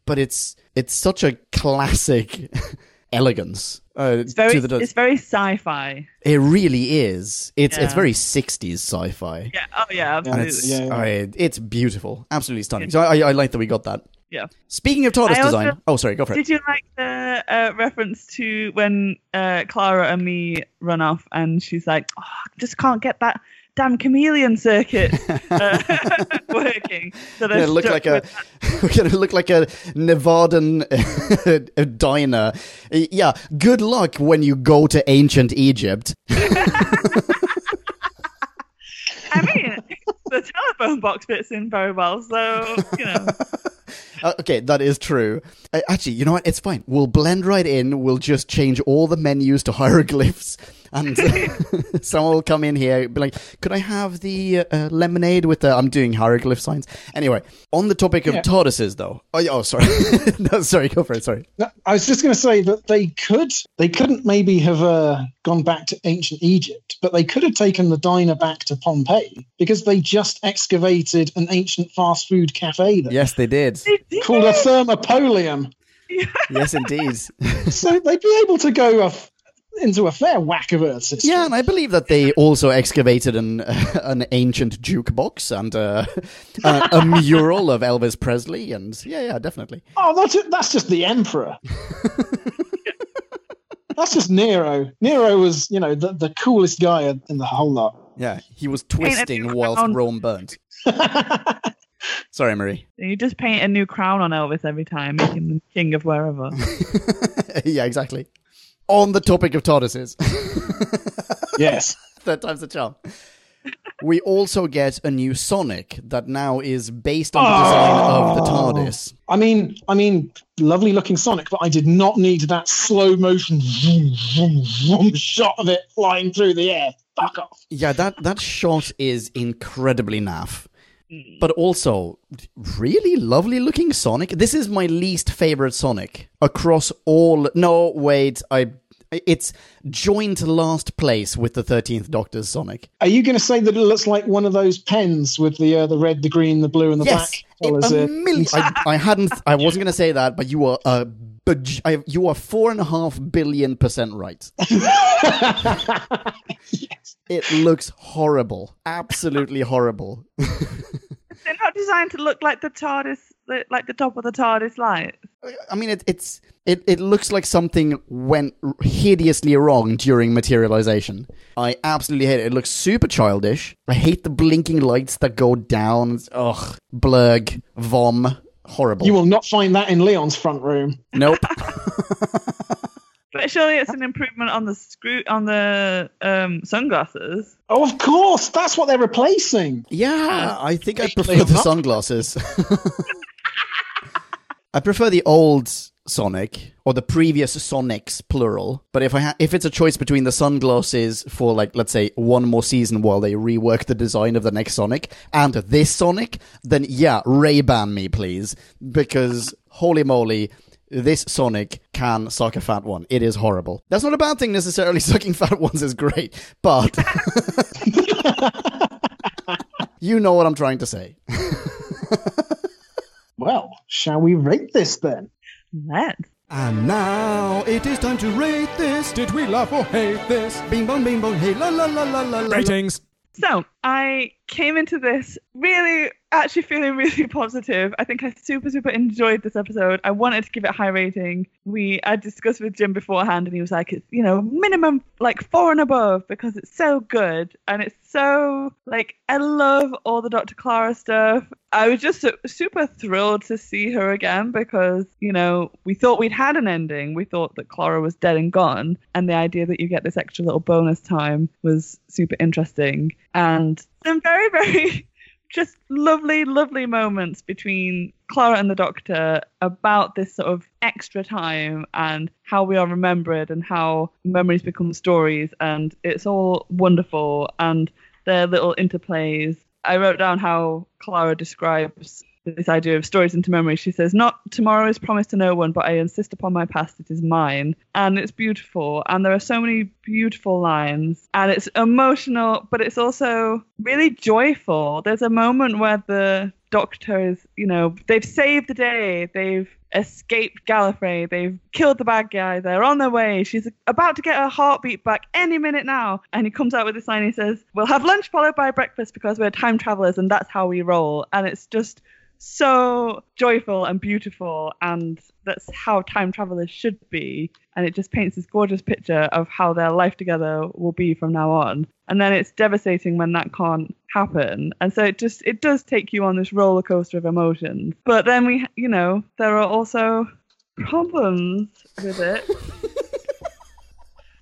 but it's it's such a classic <laughs> elegance. Uh, It's very, to the, it's very sci-fi. it really is. It's it's very sixties sci-fi. Yeah. Oh yeah, absolutely. it's Yeah, yeah. I- it's beautiful, absolutely stunning. So I, I like that we got that. Yeah. Speaking of TARDIS also- design, oh sorry, go for it. Did you like the uh, reference to when uh, Clara and me run off and she's like, oh, I just can't get that damn chameleon circuit uh, <laughs> <laughs> working. So they're looked like a <laughs> we're gonna look like a Nevadan diner. Yeah, good luck when you go to ancient Egypt. I mean, the telephone box fits in very well, so you know. <laughs> Uh, okay, that is true. Uh, actually, you know what? It's fine. We'll blend right in. We'll just change all the menus to <laughs> hieroglyphs, and <laughs> someone will come in here, be like, "Could I have the uh, lemonade with the?" I'm doing hieroglyph signs. Anyway, on the topic of Yeah. tortoises, though. Oh, oh sorry. no, sorry. Go for it. Sorry. No, I was just going to say that they could, they couldn't maybe have uh, gone back to ancient Egypt, but they could have taken the diner back to Pompeii because they just excavated an ancient fast food cafe there Yes, they did. They called a thermopolium. yes, indeed. <laughs> so they'd be able to go a, into a fair whack of Earth's history. Yeah, and I believe that they also excavated an <laughs> an ancient jukebox and uh, <laughs> a, a mural of Elvis Presley, and yeah, yeah, definitely. Oh, that's that's just the emperor. that's just Nero. Nero was, you know, the, the coolest guy in the whole lot. Yeah, he was twisting new whilst. Rome burnt. <laughs> Sorry, Marie. You just paint a new crown on Elvis every time, make him the king of wherever. <laughs> yeah, exactly. On the topic of tortoises, <laughs> yes. third time's the charm. We also get a new Sonic that now is based on the design of the oh. TARDIS. I mean, I mean, lovely looking Sonic, but I did not need that slow motion vroom, vroom, vroom shot of it flying through the air. Fuck off. Yeah, that that shot is incredibly naff. But also, really lovely looking Sonic. This is my least favorite Sonic across all. No, wait, I. It's joint last place with the Thirteenth Doctor's Sonic. Are you going to say that it looks like one of those pens with the uh, the red, the green, the blue, and the Yes, black? Well, as a a- million. I, I hadn't. I wasn't going to say that, but you are a. baj- I- You are four and a half billion percent right. <laughs> yes. It looks horrible, absolutely horrible. <laughs> They're not designed to look like the TARDIS, like the top of the TARDIS light. I mean, it, it's it, it looks like something went hideously wrong during materialization. I absolutely hate it. It looks super childish. I hate the blinking lights that go down. Ugh, blurg, vom, horrible. you will not find that in Leon's front room. nope. <laughs> But surely it's an improvement on the screw on the um, sunglasses. Oh, of course, that's what they're replacing. Yeah, I think I They- prefer the sunglasses. <laughs> I prefer the old Sonic or the previous Sonics plural. But if I ha- if it's a choice between the sunglasses for like let's say one more season while they rework the design of the next Sonic and this Sonic, then yeah, Ray Ban me please because holy moly. This Sonic can suck a fat one. It is horrible. That's not a bad thing necessarily. <laughs> Sucking fat ones is great, but <laughs> you know what I'm trying to say. <laughs> Well, shall we rate this then? Let's. And now it is time to rate this. Did we laugh or hate this? Bing bong, bing bong, hey la la la la la la. Ratings. So I came into this really, actually feeling really <laughs> positive. I think I super, super enjoyed this episode. I wanted to give it a high rating. We I discussed with Jim beforehand, and he was like, it's you know minimum like four and above because it's so good and it's so like I love all the Dr. Clara stuff. I was just super thrilled to see her again because you know we thought we'd had an ending. We thought that Clara was dead and gone, and the idea that you get this extra little bonus time was super interesting and some very, very <laughs> just lovely, lovely moments between Clara and the Doctor about this sort of extra time and how we are remembered and how memories become stories. And it's all wonderful. And their little interplays. I wrote down how Clara describes this idea of stories into memory. She says, Not tomorrow is promised to no one, but I insist upon my past, it is mine. And it's beautiful. And there are so many beautiful lines. And it's emotional, but it's also really joyful. There's a moment where the doctor is, you know, they've saved the day. They've escaped Gallifrey. They've killed the bad guy. They're on their way. She's about to get her heartbeat back any minute now. And he comes out with a sign. He says, We'll have lunch followed by breakfast because we're time travelers and that's how we roll. And it's just so joyful and beautiful and that's how time travelers should be. And it just paints this gorgeous picture of how their life together will be from now on. And then it's devastating when that can't happen. And so it just it does take you on this roller coaster of emotions. But then we you know there are also problems with it. <laughs>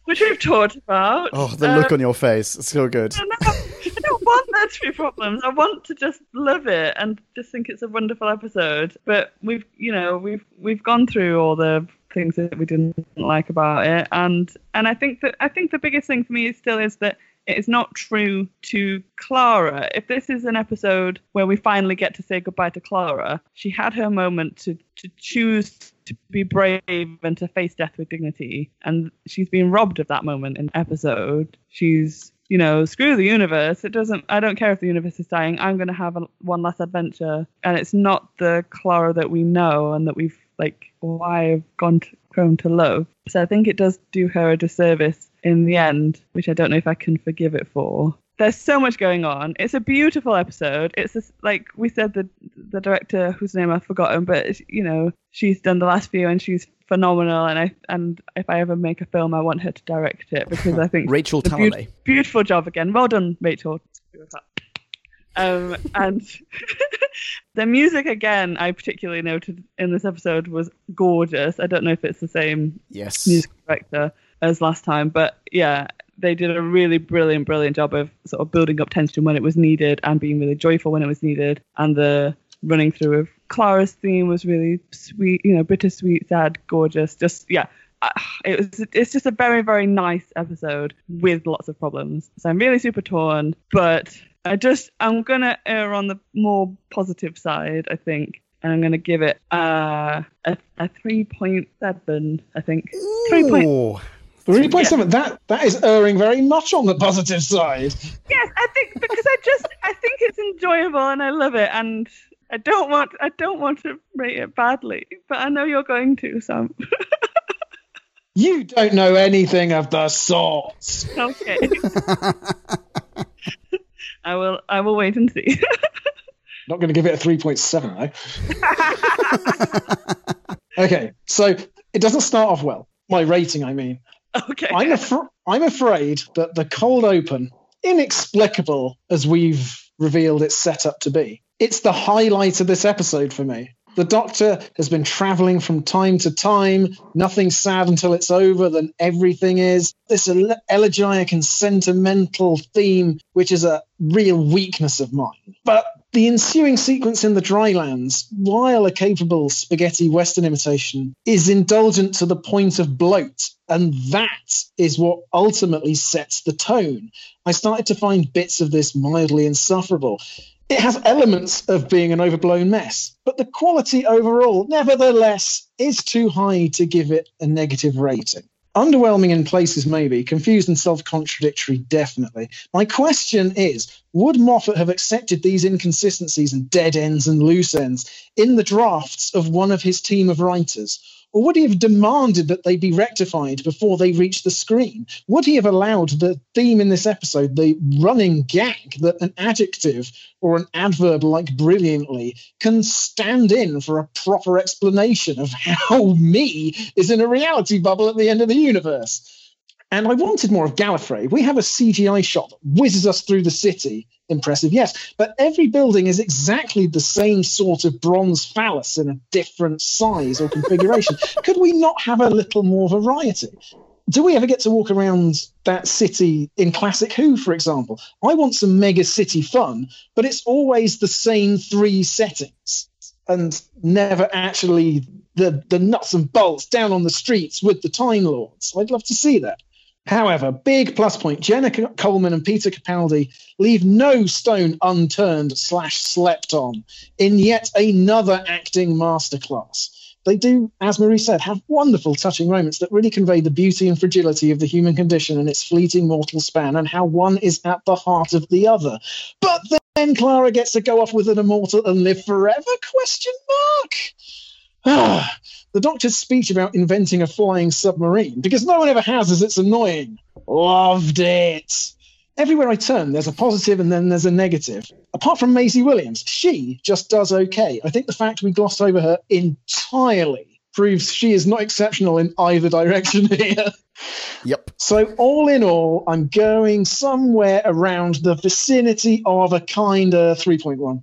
Which we've talked about. Oh, the look uh, on your face. It's so good. I don't, want there to be problems. I want to just love it and just think it's a wonderful episode. But we've, you know, we've we've gone through all the things that we didn't like about it, and and I think that I think the biggest thing for me still is that it is not true to Clara. If this is an episode where we finally get to say goodbye to Clara, she had her moment to to choose to be brave and to face death with dignity, and she's been robbed of that moment in episode. She's you know, screw the universe. It doesn't. I don't care if the universe is dying. I'm going to have a, one last adventure, and it's not the Clara that we know and that we've like why have gone to, grown to love. So I think it does do her a disservice in the end, which I don't know if I can forgive it for. There's so much going on. It's a beautiful episode. It's just, like we said, the the director whose name I've forgotten, but you know she's done the last few and she's phenomenal. And I and if I ever make a film, I want her to direct it because I think <laughs> Rachel it's a beau- Talalay. beautiful job again. Well done, Rachel. Um, and <laughs> the music again, I particularly noted in this episode was gorgeous. I don't know if it's the same Yes. music director as last time, but yeah, they did a really brilliant, brilliant job of sort of building up tension when it was needed and being really joyful when it was needed. And the running through of Clara's theme was really sweet, you know, bittersweet, sad, gorgeous. Just yeah, uh, it was. It's just a very, very nice episode with lots of problems. So I'm really super torn, but I just I'm gonna err on the more positive side, I think. And I'm gonna give it uh, a a three point seven. I think three point Ooh. Three point seven. That that is erring very much on the positive side. Yes, I think because I just I think it's enjoyable and I love it and I don't want I don't want to rate it badly, but I know you're going to, so I'm- You don't know anything of the sort. okay. I will I will wait and see. <laughs> Not going to give it a three point seven though. <laughs> okay, so it doesn't start off well. My rating, I mean. okay. I'm, afr- I'm afraid that the cold open, inexplicable as we've revealed it's set up to be, it's the highlight of this episode for me. The Doctor has been traveling from time to time. Nothing's sad until it's over, then everything is. This elegiac and sentimental theme, which is a real weakness of mine. But the ensuing sequence in the drylands, while a capable spaghetti western imitation, is indulgent to the point of bloat. And that is what ultimately sets the tone. I started to find bits of this mildly insufferable. It has elements of being an overblown mess, but the quality overall, nevertheless, is too high to give it a negative rating. Underwhelming in places, maybe. Confused and self contradictory, definitely. My question is would Moffat have accepted these inconsistencies and dead ends and loose ends in the drafts of one of his team of writers? Or would he have demanded that they be rectified before they reach the screen? Would he have allowed the theme in this episode, the running gag that an adjective or an adverb like brilliantly can stand in for a proper explanation of <laughs> how me is in a reality bubble at the end of the universe? And I wanted more of Gallifrey. We have a CGI shot that whizzes us through the city. Impressive, yes. But every building is exactly the same sort of bronze phallus in a different size or configuration. <laughs> Could we not have a little more variety? Do we ever get to walk around that city in Classic Who, for example? I want some mega city fun, but it's always the same three settings and never actually the, the nuts and bolts down on the streets with the Time Lords. I'd love to see that. However, big plus point Jenna Coleman and Peter Capaldi leave no stone unturned slash slept on in yet another acting masterclass. They do, as Marie said, have wonderful, touching moments that really convey the beauty and fragility of the human condition and its fleeting mortal span, and how one is at the heart of the other. But then Clara gets to go off with an immortal and live forever? Question mark. Ah, <sighs> the doctor's speech about inventing a flying submarine, because no one ever has, as it's annoying. Loved it. Everywhere I turn, there's a positive and then there's a negative. Apart from Maisie Williams, she just does okay. I think the fact we glossed over her entirely proves she is not exceptional in either direction <laughs> here. Yep. So, all in all, I'm going somewhere around the vicinity of a kind of 3.1.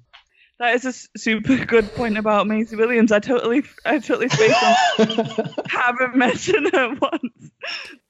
That is a super good point about Maisie Williams. I totally, I totally spaced <laughs> on. haven't mentioned her once.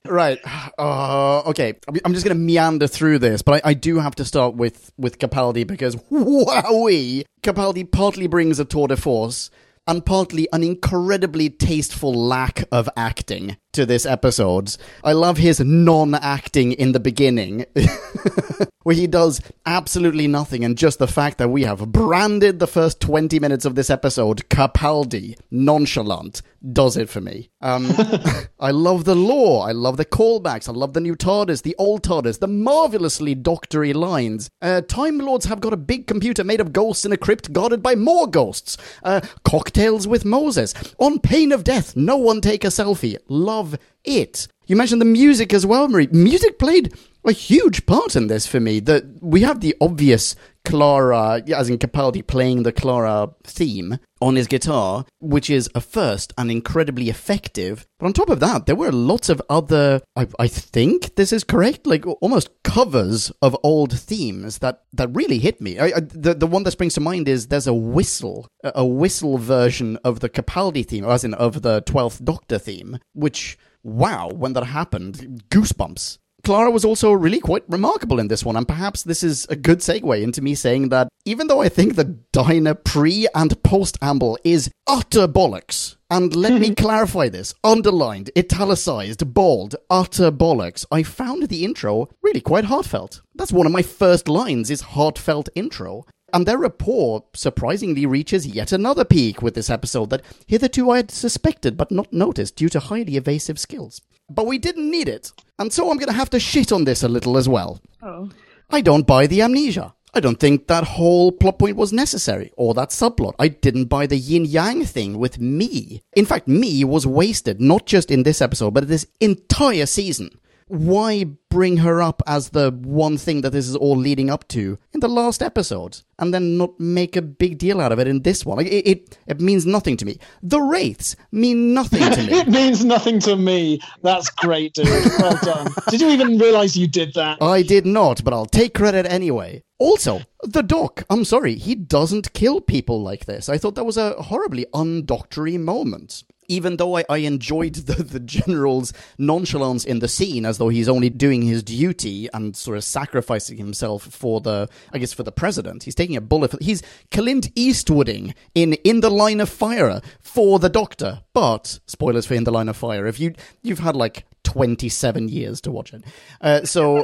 Right. Uh, okay. I'm just going to meander through this, but I, I, do have to start with with Capaldi because <laughs> wowee, Capaldi partly brings a tour de force and partly an incredibly tasteful lack of acting to this episode. I love his non-acting in the beginning, <laughs> where he does absolutely nothing, and just the fact that we have branded the first 20 minutes of this episode Capaldi, nonchalant, does it for me. Um, <laughs> I love the lore, I love the callbacks, I love the new TARDIS, the old TARDIS, the marvelously doctory lines. Uh, Time Lords have got a big computer made of ghosts in a crypt guarded by more ghosts. Uh, cocktails with Moses. On pain of death, no one take a selfie. Love love it. You mentioned the music as well, Marie. Music played a huge part in this for me. That we have the obvious Clara, as in Capaldi, playing the Clara theme on his guitar, which is a first and incredibly effective. But on top of that, there were lots of other, I, I think this is correct, like almost covers of old themes that, that really hit me. I, I, the, the one that springs to mind is there's a whistle, a whistle version of the Capaldi theme, as in of the 12th Doctor theme, which wow, when that happened, goosebumps. Clara was also really quite remarkable in this one, and perhaps this is a good segue into me saying that even though I think the Diner pre and post amble is utter bollocks, and let me <laughs> clarify this underlined, italicized, bold, utter bollocks, I found the intro really quite heartfelt. That's one of my first lines is heartfelt intro. And their rapport surprisingly reaches yet another peak with this episode that hitherto I had suspected but not noticed due to highly evasive skills. But we didn't need it. And so I'm going to have to shit on this a little as well. Oh. I don't buy the amnesia. I don't think that whole plot point was necessary, or that subplot. I didn't buy the yin yang thing with me. In fact, me was wasted, not just in this episode, but this entire season why bring her up as the one thing that this is all leading up to in the last episode and then not make a big deal out of it in this one? Like, it, it, it means nothing to me. The Wraiths mean nothing to me. <laughs> it means nothing to me. That's great, dude. Well done. did you even realize you did that? I did not, but I'll take credit anyway. Also, the Doc, I'm sorry, he doesn't kill people like this. I thought that was a horribly undoctory moment even though I, I enjoyed the, the general's nonchalance in the scene as though he's only doing his duty and sort of sacrificing himself for the, I guess, for the president. He's taking a bullet. For, he's Clint Eastwooding in In the Line of Fire for the Doctor. But, spoilers for In the Line of Fire, if you, you've had like 27 years to watch it. Uh, so,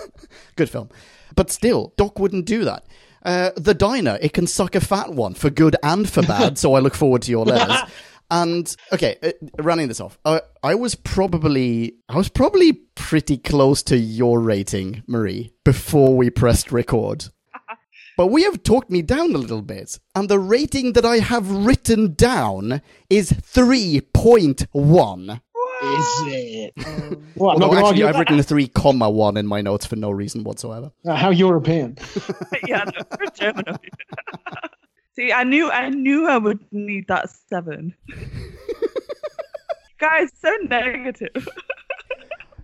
<laughs> good film. But still, Doc wouldn't do that. Uh, the diner, it can suck a fat one for good and for bad, so I look forward to your letters. <laughs> And okay, uh, running this off, uh, I was probably I was probably pretty close to your rating, Marie, before we pressed record. <laughs> But we have talked me down a little bit, and the rating that I have written down is 3.1. Is it? <laughs> Well, I'm not actually, argue. I've written a 3 comma 1 in my notes for no reason whatsoever. Uh, how European. <laughs> yeah, no, for German. Of you. See, I knew, I knew I would need that seven. <laughs> Guys, so negative.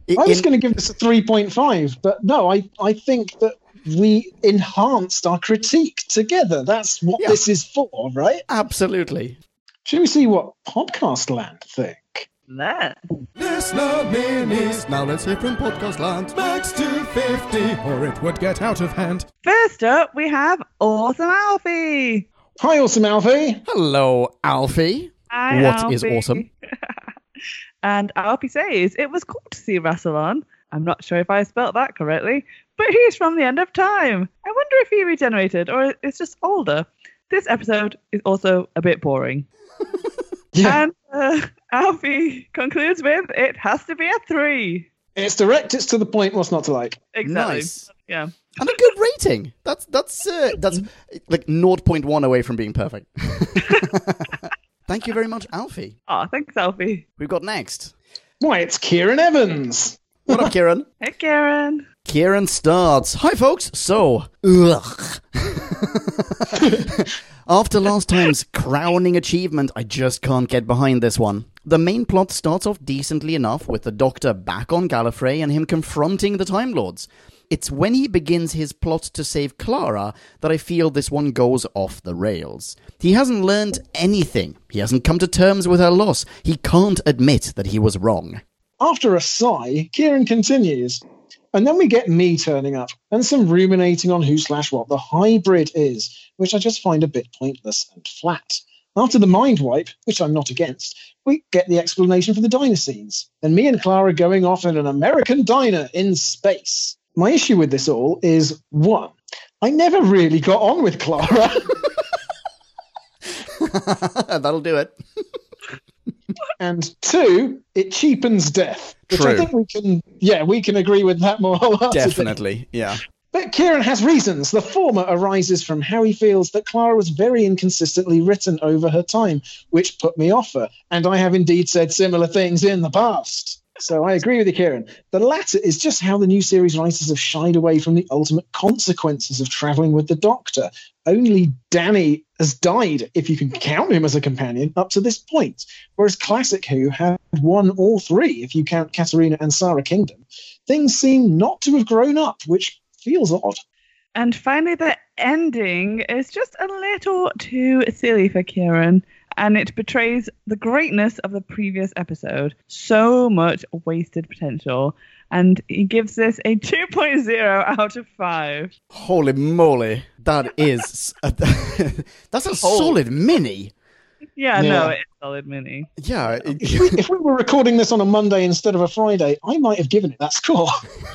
I- I was going to give this a 3.5, but no, I, I think that we enhanced our critique together. That's what Yeah. this is for, right? Absolutely. Should we see what Podcast Land think? There. Listener minis. Now let's hear from Podcast Land. Max 250, or it would get out of hand. First up, we have Awesome Alfie. Hi, Awesome Alfie. Hello, Alfie. Hi, What is Alfie. awesome? <laughs> and Alfie says, It was cool to see Rassilon. I'm not sure if I spelt that correctly, but he's from the end of time. I wonder if he regenerated or is just older. This episode is also a bit boring. <laughs> Yeah, And uh, Alfie concludes with, It has to be a three. it's direct, it's to the point, what's not to like? Exactly. Nice. Yeah. And a good rating. That's that's uh, that's like 0.1 away from being perfect. <laughs> Thank you very much, Alfie. Oh, thanks, Alfie. We've got next. Why, it's Kieran Evans. What up, Kieran? <laughs> Hey, Karen. Kieran starts. Hi, folks. So, ugh. <laughs> After last time's crowning achievement, I just can't get behind this one. The main plot starts off decently enough with the Doctor back on Gallifrey and him confronting the Time Lords. It's when he begins his plot to save Clara that I feel this one goes off the rails. He hasn't learned anything. He hasn't come to terms with her loss. He can't admit that he was wrong. After a sigh, Kieran continues. And then we get me turning up and some ruminating on who slash what the hybrid is, which I just find a bit pointless and flat. After the mind wipe, which I'm not against, we get the explanation for the diner scenes. And me and Clara going off in an American diner in space. My issue with this all is one, I never really got on with Clara. <laughs> <laughs> That'll do it. and two, it cheapens death. Which I True. think we can yeah, we can agree with that more <laughs> wholeheartedly. Definitely, yeah. But Kieran has reasons. The former arises from how he feels that Clara was very inconsistently written over her time, which put me off her, and I have indeed said similar things in the past. So I agree with you, Kieran. The latter is just how the new series writers have shied away from the ultimate consequences of traveling with the Doctor. Only Danny has died, if you can count him as a companion, up to this point, whereas Classic Who had won all three, if you count Katarina and Sara Kingdom. Things seem not to have grown up, which feels odd. And finally, the ending is just a little too silly for Kieran, and it betrays the greatness of the previous episode. So much wasted potential. And he gives this a 2.0 out of 5. Holy moly, that is a, that's a solid mini. Yeah, Yeah. no, it's solid mini. Yeah, it- If we, if we were recording this on a Monday instead of a Friday, I might have given it that score. <laughs>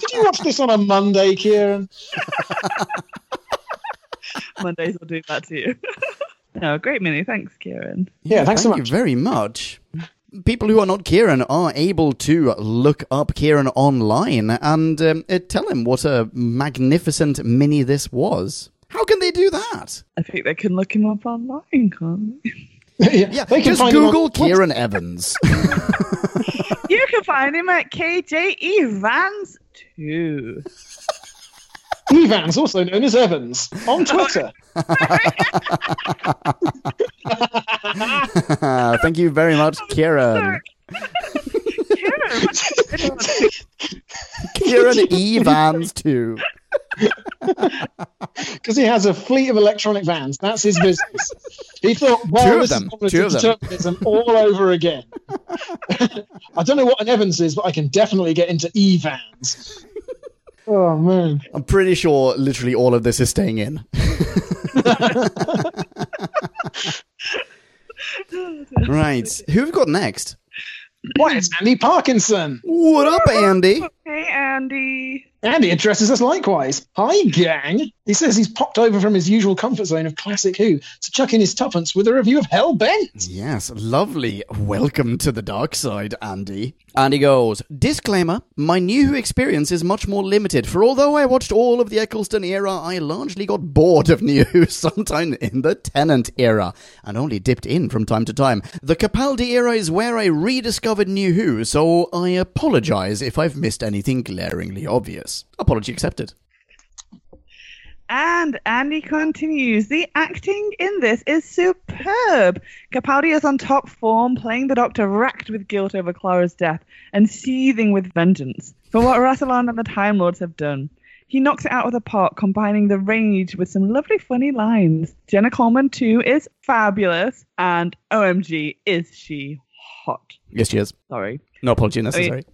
Did you watch this on a Monday, Kieran? <laughs> Mondays will do that to you. <laughs> no, great mini. Thanks, Kieran. Yeah, thanks so thank much. you very much. People who are not Kieran are able to look up Kieran online and um, uh, tell him what a magnificent mini this was. How can they do that? I think they can look him up online, can't they? <laughs> yeah, Yeah, they can just find him on- Google what? Kieran Evans. <laughs> you can find him at KJE Vans 2. Evans, also known as Evans, on Twitter. <laughs> <laughs> Thank you very much, Kieran. Kieran, <laughs> Kieran Evans too. Because he has a fleet of electronic vans. That's his business. He thought, well, Two of this them. is cognitive Two of them. determinism all over again. I don't know what an Evans is, but I can definitely get into E-vans. Oh, man. I'm pretty sure literally all of this is staying in. <laughs> right. Who have we got next? Why, it's Andy Parkinson. What up, Andy? Hey, Andy. Andy addresses us likewise. Hi, gang. He says he's popped over from his usual comfort zone of Classic Who to chuck in his tuppence with a review of Hell Bent. Yes, lovely. Welcome to the dark side, Andy. Andy goes, Disclaimer, my New Who experience is much more limited, for although I watched all of the Eccleston era, I largely got bored of New Who <laughs> sometime in the Tennant era, and only dipped in from time to time. The Capaldi era is where I rediscovered New Who, so I apologize if I've missed anything glaringly obvious. Apology accepted. And Andy continues. The acting in this is superb. Capaldi is on top form, playing the Doctor racked with guilt over Clara's death and seething with vengeance for what Rassilon and the Time Lords have done. He knocks it out of the park, combining the rage with some lovely, funny lines. Jenna Coleman, too, is fabulous, and OMG, is she hot. Yes, she is. Sorry. No apology necessary.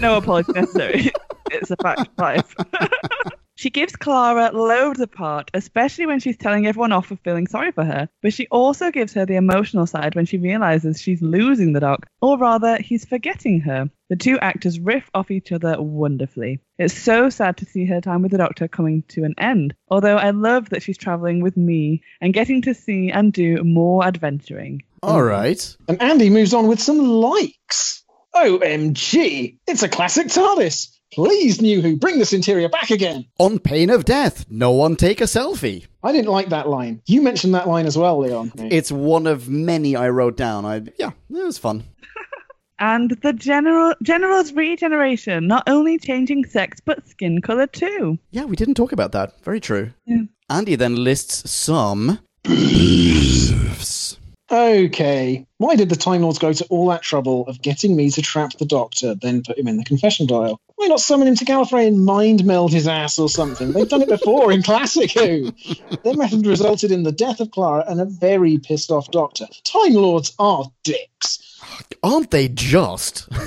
No apology necessary. <laughs> it's a fact of life. <laughs> She gives Clara loads of part, especially when she's telling everyone off for feeling sorry for her. But she also gives her the emotional side when she realizes she's losing the doc, or rather, he's forgetting her. The two actors riff off each other wonderfully. It's so sad to see her time with the doctor coming to an end, although I love that she's traveling with me and getting to see and do more adventuring. All right. And Andy moves on with some likes. OMG, it's a classic TARDIS. Please, New Who, bring this interior back again. On pain of death, no one take a selfie. I didn't like that line. You mentioned that line as well, Leon. It's one of many I wrote down. I yeah, it was fun. <laughs> And the general general's regeneration, not only changing sex but skin color too. Yeah, we didn't talk about that. Very true. Yeah. Andy then lists some. Okay, why did the Time Lords go to all that trouble of getting me to trap the Doctor, then put him in the confession dial? Why not summon him to Gallifrey and mind meld his ass or something? They've done it before in Classic Who. Their method resulted in the death of Clara and a very pissed off Doctor. Time Lords are dicks. Aren't they just? <laughs>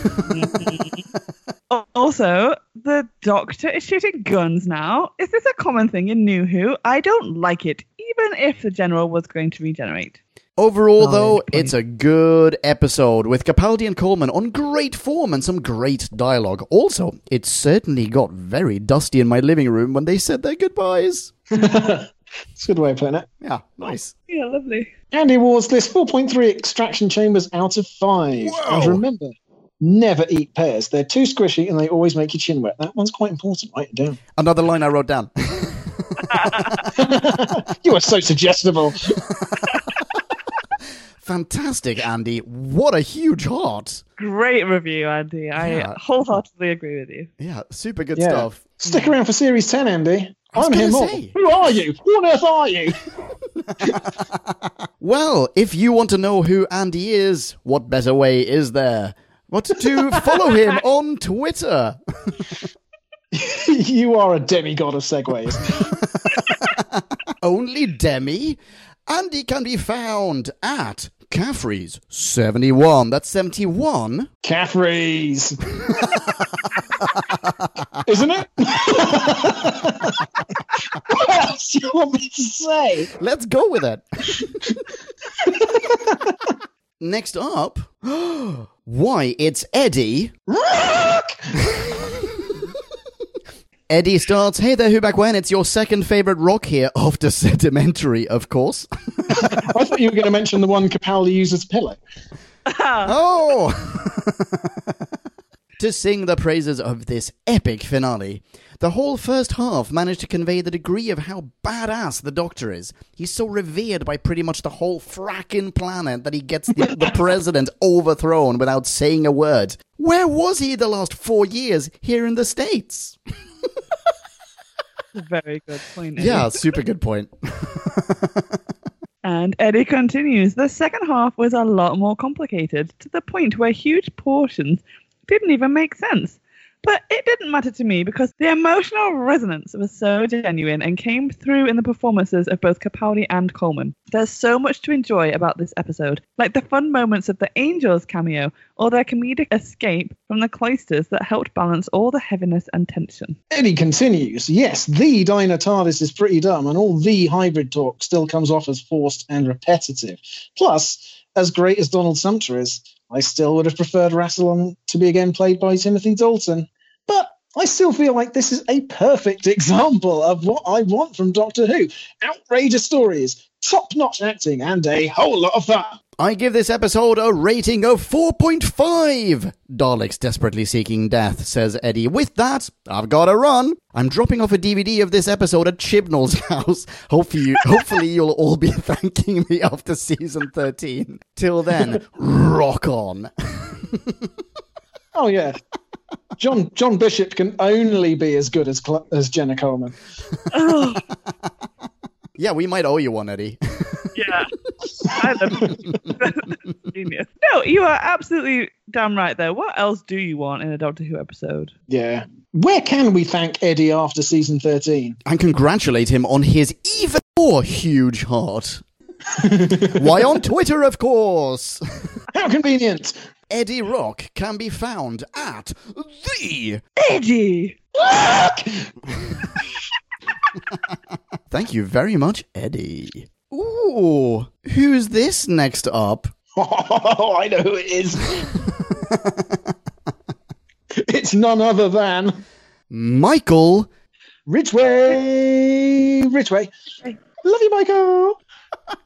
Also, the Doctor is shooting guns now. Is this a common thing in New Who? I don't like it, even if the general was going to regenerate. Overall, Oh, though, it's a good episode with Capaldi and Coleman on great form and some great dialogue. Also, it certainly got very dusty in my living room when they said their goodbyes. <laughs> It's a good way of putting it. Yeah, nice. Oh, yeah, lovely. Andy Awards list 4.3 extraction chambers out of 5. Whoa. And remember, never eat pears. They're too squishy and they always make your chin wet. That one's quite important. Write it down. Another line I wrote down. <laughs> <laughs> you are so suggestible. Fantastic, Andy. What a huge heart. Great review, Andy. I Yeah. wholeheartedly agree with you. Yeah, super good Yeah. stuff. Stick around for series 10, Andy. I was I'm here more. say. Who are you? Who on earth are you? <laughs> Well, if you want to know who Andy is, what better way is there? What to follow him <laughs> on Twitter? <laughs> you are a demigod of segways. Only Demi? Andy can be found at Caffrey's 71. That's 71. Caffrey's. <laughs> Isn't it? <laughs> what else do you want me to say? Let's go with it. <laughs> Next up, <gasps> why it's Eddie. Eddie starts, Hey there, who back when? It's your second favorite rock here, <laughs> after sedimentary, of course. <laughs> I thought you were going to mention the one Capaldi uses as a pillow. <laughs> Oh! to sing the praises of this epic finale. The whole first half managed to convey the degree of how badass the Doctor is. He's so revered by pretty much the whole fracking planet that he gets the, the president overthrown without saying a word. Where was he the last four years here in the States? <laughs> Very good point. Eddie. Yeah, super good point. And Eddie continues. The second half was a lot more complicated to the point where huge portions didn't even make sense. But it didn't matter to me because the emotional resonance was so genuine and came through in the performances of both Capaldi and Coleman. There's so much to enjoy about this episode, like the fun moments of the Angels cameo or their comedic escape from the cloisters that helped balance all the heaviness and tension. Eddie continues, yes, the diner TARDIS is pretty dumb, and all the hybrid talk still comes off as forced and repetitive. Plus, as great as Donald Sumpter is, I still would have preferred Rassilon to be again played by Timothy Dalton. But I still feel like this is a perfect <laughs> example of what I want from Doctor Who outrageous stories, top notch acting, and a whole lot of fun. I give this episode a rating of 4.5. Daleks desperately seeking death, says Eddie. With that, I've got to run. I'm dropping off a DVD of this episode at Chibnall's <laughs> house. Hopefully, hopefully you'll all be <laughs> thanking me after season 13. Till then, rock on. oh yeah. John John Bishop can only be as good as as Jenna Coleman. <laughs> Yeah, we might owe you one, Eddie. yeah. <laughs> <laughs> Genius. No, you are absolutely damn right there. What else do you want in a Doctor Who episode? Yeah. Where can we thank Eddie after season 13? And congratulate him on his even more huge heart. <laughs> Why on Twitter, of course. How convenient. Eddie Rock can be found at the Eddie. Thank you very much, Eddie. Ooh, who's this next up? <laughs> Oh, I know who it is. <laughs> it's none other than Michael Ridgway. Ridgway. Love you, Michael.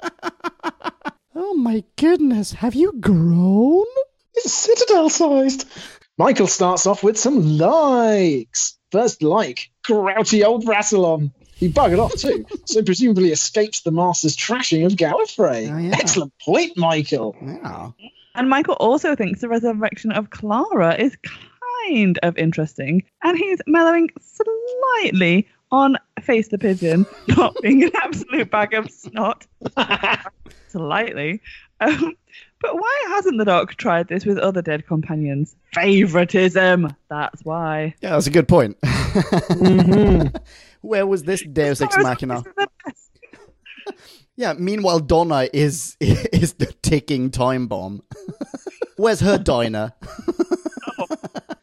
<laughs> oh my goodness, have you grown? It's citadel sized. Michael starts off with some likes. First like, grouchy old Rassilon. He buggered off too, so presumably escaped the master's trashing of Gallifrey. Oh, yeah. Excellent point, Michael. Yeah. And Michael also thinks the resurrection of Clara is kind of interesting, and he's mellowing slightly on Face the Pigeon not being an absolute bag of snot. <laughs> slightly. Um, but why hasn't the Doc tried this with other dead companions? Favoritism. That's why. Yeah, that's a good point. mm-hmm. <laughs> Where was <laughs> this Deus Ex Machina? <laughs> yeah. Meanwhile, Donna is <laughs> is the ticking time bomb. Where's her diner? Oh.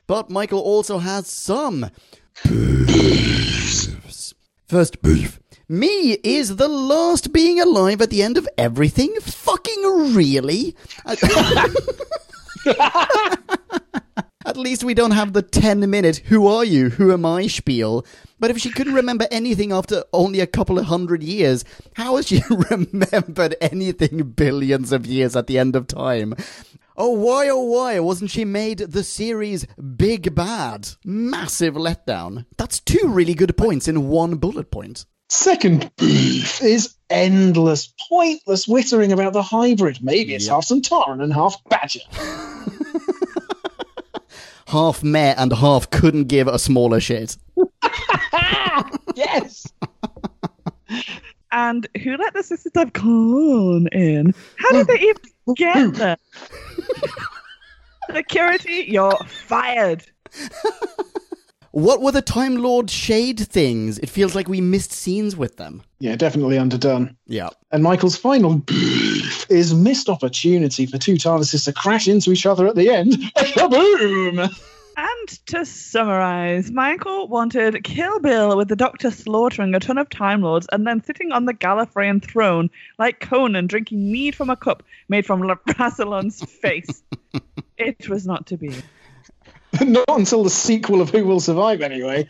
but Michael also has some. First beef. Me is the last being alive at the end of everything? Fucking really? At least we don't have the 10 minute who are you, who am I spiel. But if she couldn't remember anything after only a couple of hundred years, how has she <laughs> remembered anything billions of years at the end of time? Oh, why, oh, why wasn't she made the series Big Bad? Massive letdown. That's two really good points in one bullet point. Second beef is endless, pointless whittering about the hybrid. Maybe it's yep. half Sontaran and half Badger. <laughs> half met and half couldn't give a smaller shit. <laughs> yes. and who let the Sisterhood of Karn in? How did they even get there? Security, you're fired. What were the Time Lord shade things? It feels like we missed scenes with them. Yeah, definitely underdone. Yeah. And Michael's final <laughs> is missed opportunity for two TARDISes to crash into each other at the end. <laughs> Boom! And to summarize, Michael wanted Kill Bill with the Doctor slaughtering a ton of Time Lords and then sitting on the Gallifreyan throne like Conan drinking mead from a cup made from <laughs> Rassilon's face. <laughs> it was not to be. Not until the sequel of Who Will Survive, anyway.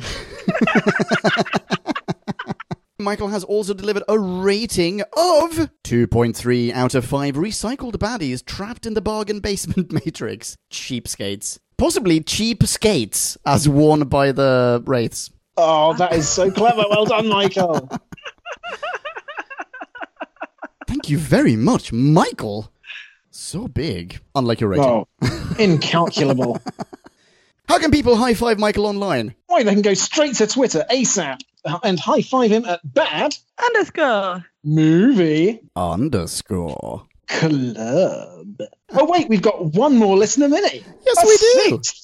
Michael has also delivered a rating of 2.3 out of 5 recycled baddies trapped in the bargain basement <laughs> matrix. Cheapskates. Possibly cheap skates, as worn by the Wraiths. Oh, that is so clever. Well done, Michael. Thank you very much, Michael. So big. Unlike your rating. Oh, incalculable. <laughs> How can people high five Michael online? Why, they can go straight to Twitter ASAP and high five him at bad underscore movie underscore club. Oh, wait, we've got one more listener mini. Yes, That's we do. Sweet.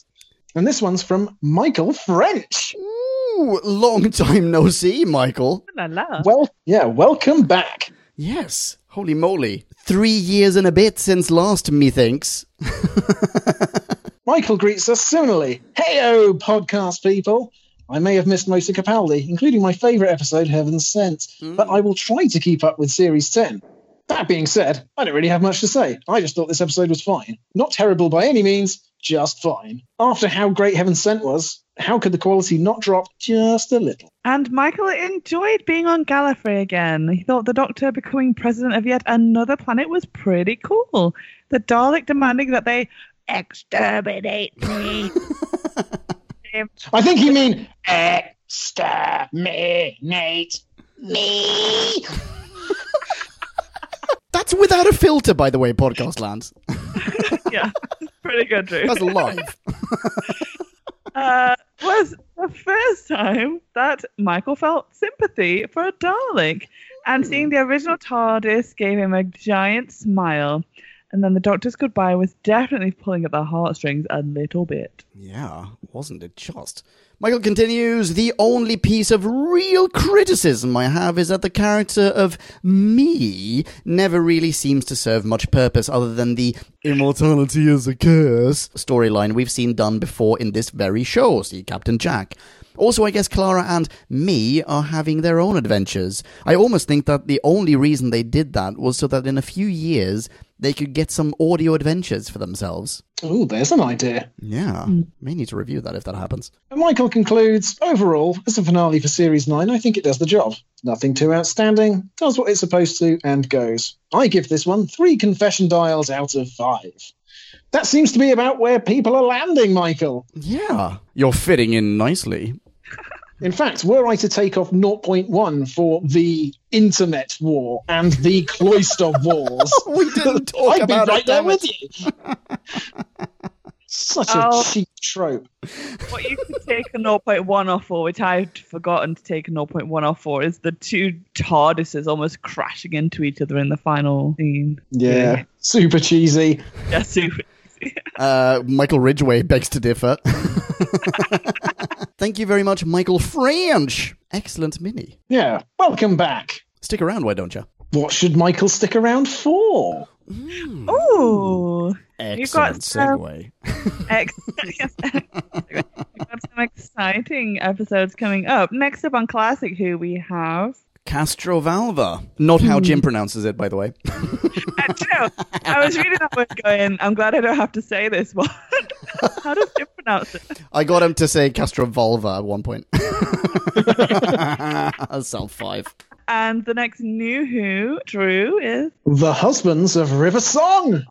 And this one's from Michael French. Ooh, long time no see, Michael. La la. Well, yeah, welcome back. Yes, holy moly. Three years and a bit since last, methinks. <laughs> Michael greets us similarly. Heyo, podcast people. I may have missed most of Capaldi, including my favourite episode, Heaven's Sent, mm. but I will try to keep up with Series 10. That being said, I don't really have much to say. I just thought this episode was fine. Not terrible by any means, just fine. After how great Heaven Sent was, how could the quality not drop just a little? And Michael enjoyed being on Gallifrey again. He thought the Doctor becoming president of yet another planet was pretty cool. The Dalek demanding that they exterminate me. <laughs> I think you mean exterminate me. <laughs> That's without a filter, by the way, podcast lands. <laughs> yeah, pretty good, Drew. That's live. <laughs> uh, was the first time that Michael felt sympathy for a Dalek. And seeing the original TARDIS gave him a giant smile. And then the Doctor's goodbye was definitely pulling at the heartstrings a little bit. Yeah, wasn't it just? Michael continues, the only piece of real criticism I have is that the character of me never really seems to serve much purpose other than the immortality is a curse storyline we've seen done before in this very show, see Captain Jack. Also, I guess Clara and me are having their own adventures. I almost think that the only reason they did that was so that in a few years they could get some audio adventures for themselves. Oh, there's an idea. Yeah, hmm. may need to review that if that happens. And Michael concludes overall, as a finale for Series 9, I think it does the job. Nothing too outstanding, does what it's supposed to, and goes. I give this one three confession dials out of five. That seems to be about where people are landing, Michael. Yeah, you're fitting in nicely. In fact, were I to take off 0.1 for the internet war and the cloister <laughs> wars, <laughs> We didn't <laughs> talk I'd be right it. there with you. Such a Oh. cheap trope. What you could take a 0.1 off for, which I'd forgotten to take a 0.1 off for, is the two TARDISes almost crashing into each other in the final scene. Yeah, super cheesy. Yeah, super. Uh, Michael Ridgway begs to differ. Thank you very much, Michael French. Excellent mini. Yeah, welcome back. Stick around, why don't you? What should Michael stick around for? Ooh. You've got Excellent some- segue. <laughs> Ex- <laughs> We've got some exciting episodes coming up. Next up on Classic Who, we have. Castrovalva. Not how Jim pronounces it, by the way. <laughs> Uh, you know, I was reading that word going, I'm glad I don't have to say this one. <laughs> How does Jim pronounce it? I got him to say Castrovalva at one point. <laughs> Sound five. And the next new Who, Drew, is. The Husbands of River Song.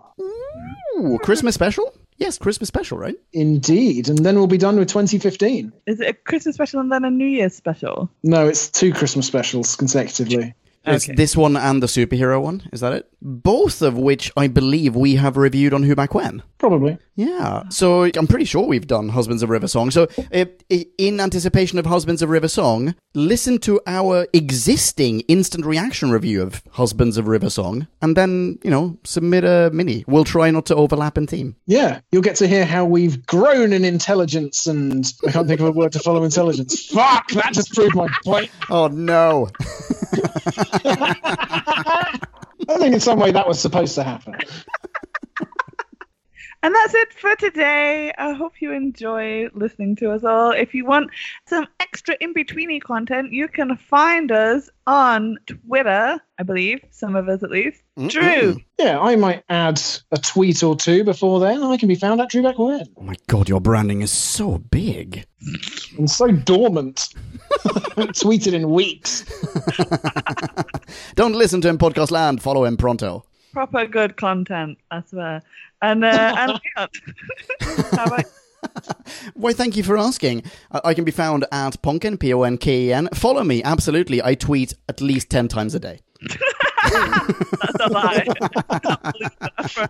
Ooh, Christmas special? Yes, Christmas special, right? Indeed, and then we'll be done with 2015. Is it a Christmas special and then a New Year's special? No, it's two Christmas specials consecutively. It's Okay. this one and the superhero one. Is that it? Both of which I believe we have reviewed on Who Back When. Probably. Yeah, so I'm pretty sure we've done Husbands of River Song. So, uh, in anticipation of Husbands of River Song, listen to our existing instant reaction review of Husbands of River Song, and then, you know, submit a mini. We'll try not to overlap in theme. Yeah, you'll get to hear how we've grown in intelligence and I can't think of a word to follow intelligence. Fuck, that just proved my point. Oh, no. <laughs> <laughs> I think in some way that was supposed to happen. And that's it for today. I hope you enjoy listening to us all. If you want some extra in betweeny content, you can find us on Twitter, I believe, some of us at least. Drew, Yeah, I might add a tweet or two before then. I can be found at Drewback When. Oh my god, your branding is so big. And so dormant. <laughs> Tweeted in weeks. <laughs> Don't listen to him, Podcast Land. Follow him pronto. proper good content, I swear. And, uh, <laughs> and <laughs> about <laughs> Why, thank you for asking. I, I can be found at Ponken, P O N K E N. Follow me, absolutely. I tweet at least 10 times a day. That's a lie. That.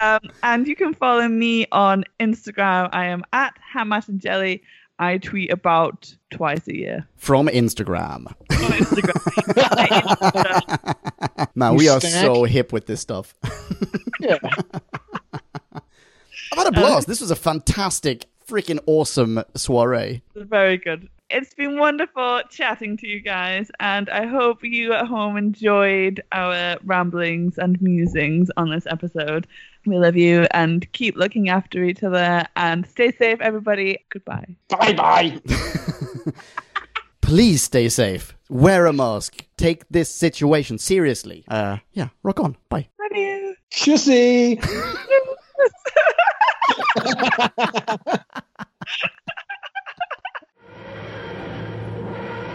Um, and you can follow me on Instagram. I am at Hamas and Jelly. I tweet about twice a year From Instagram. on <laughs> Instagram. Man, we are so hip with this stuff. <laughs> Yeah. I've had a blast. this was a fantastic, freaking awesome soiree. Very good. It's been wonderful chatting to you guys, and I hope you at home enjoyed our ramblings and musings on this episode. We love you and keep looking after each other and stay safe, everybody. Goodbye. Bye bye. <laughs> Please stay safe. Wear a mask. Take this situation seriously. Uh, yeah, rock on. Bye. Love you. Kissy. <laughs> <laughs>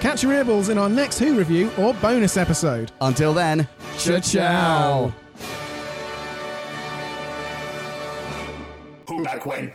Catch your earballs in our next Who review or bonus episode. Until then, Ciao. Who back when?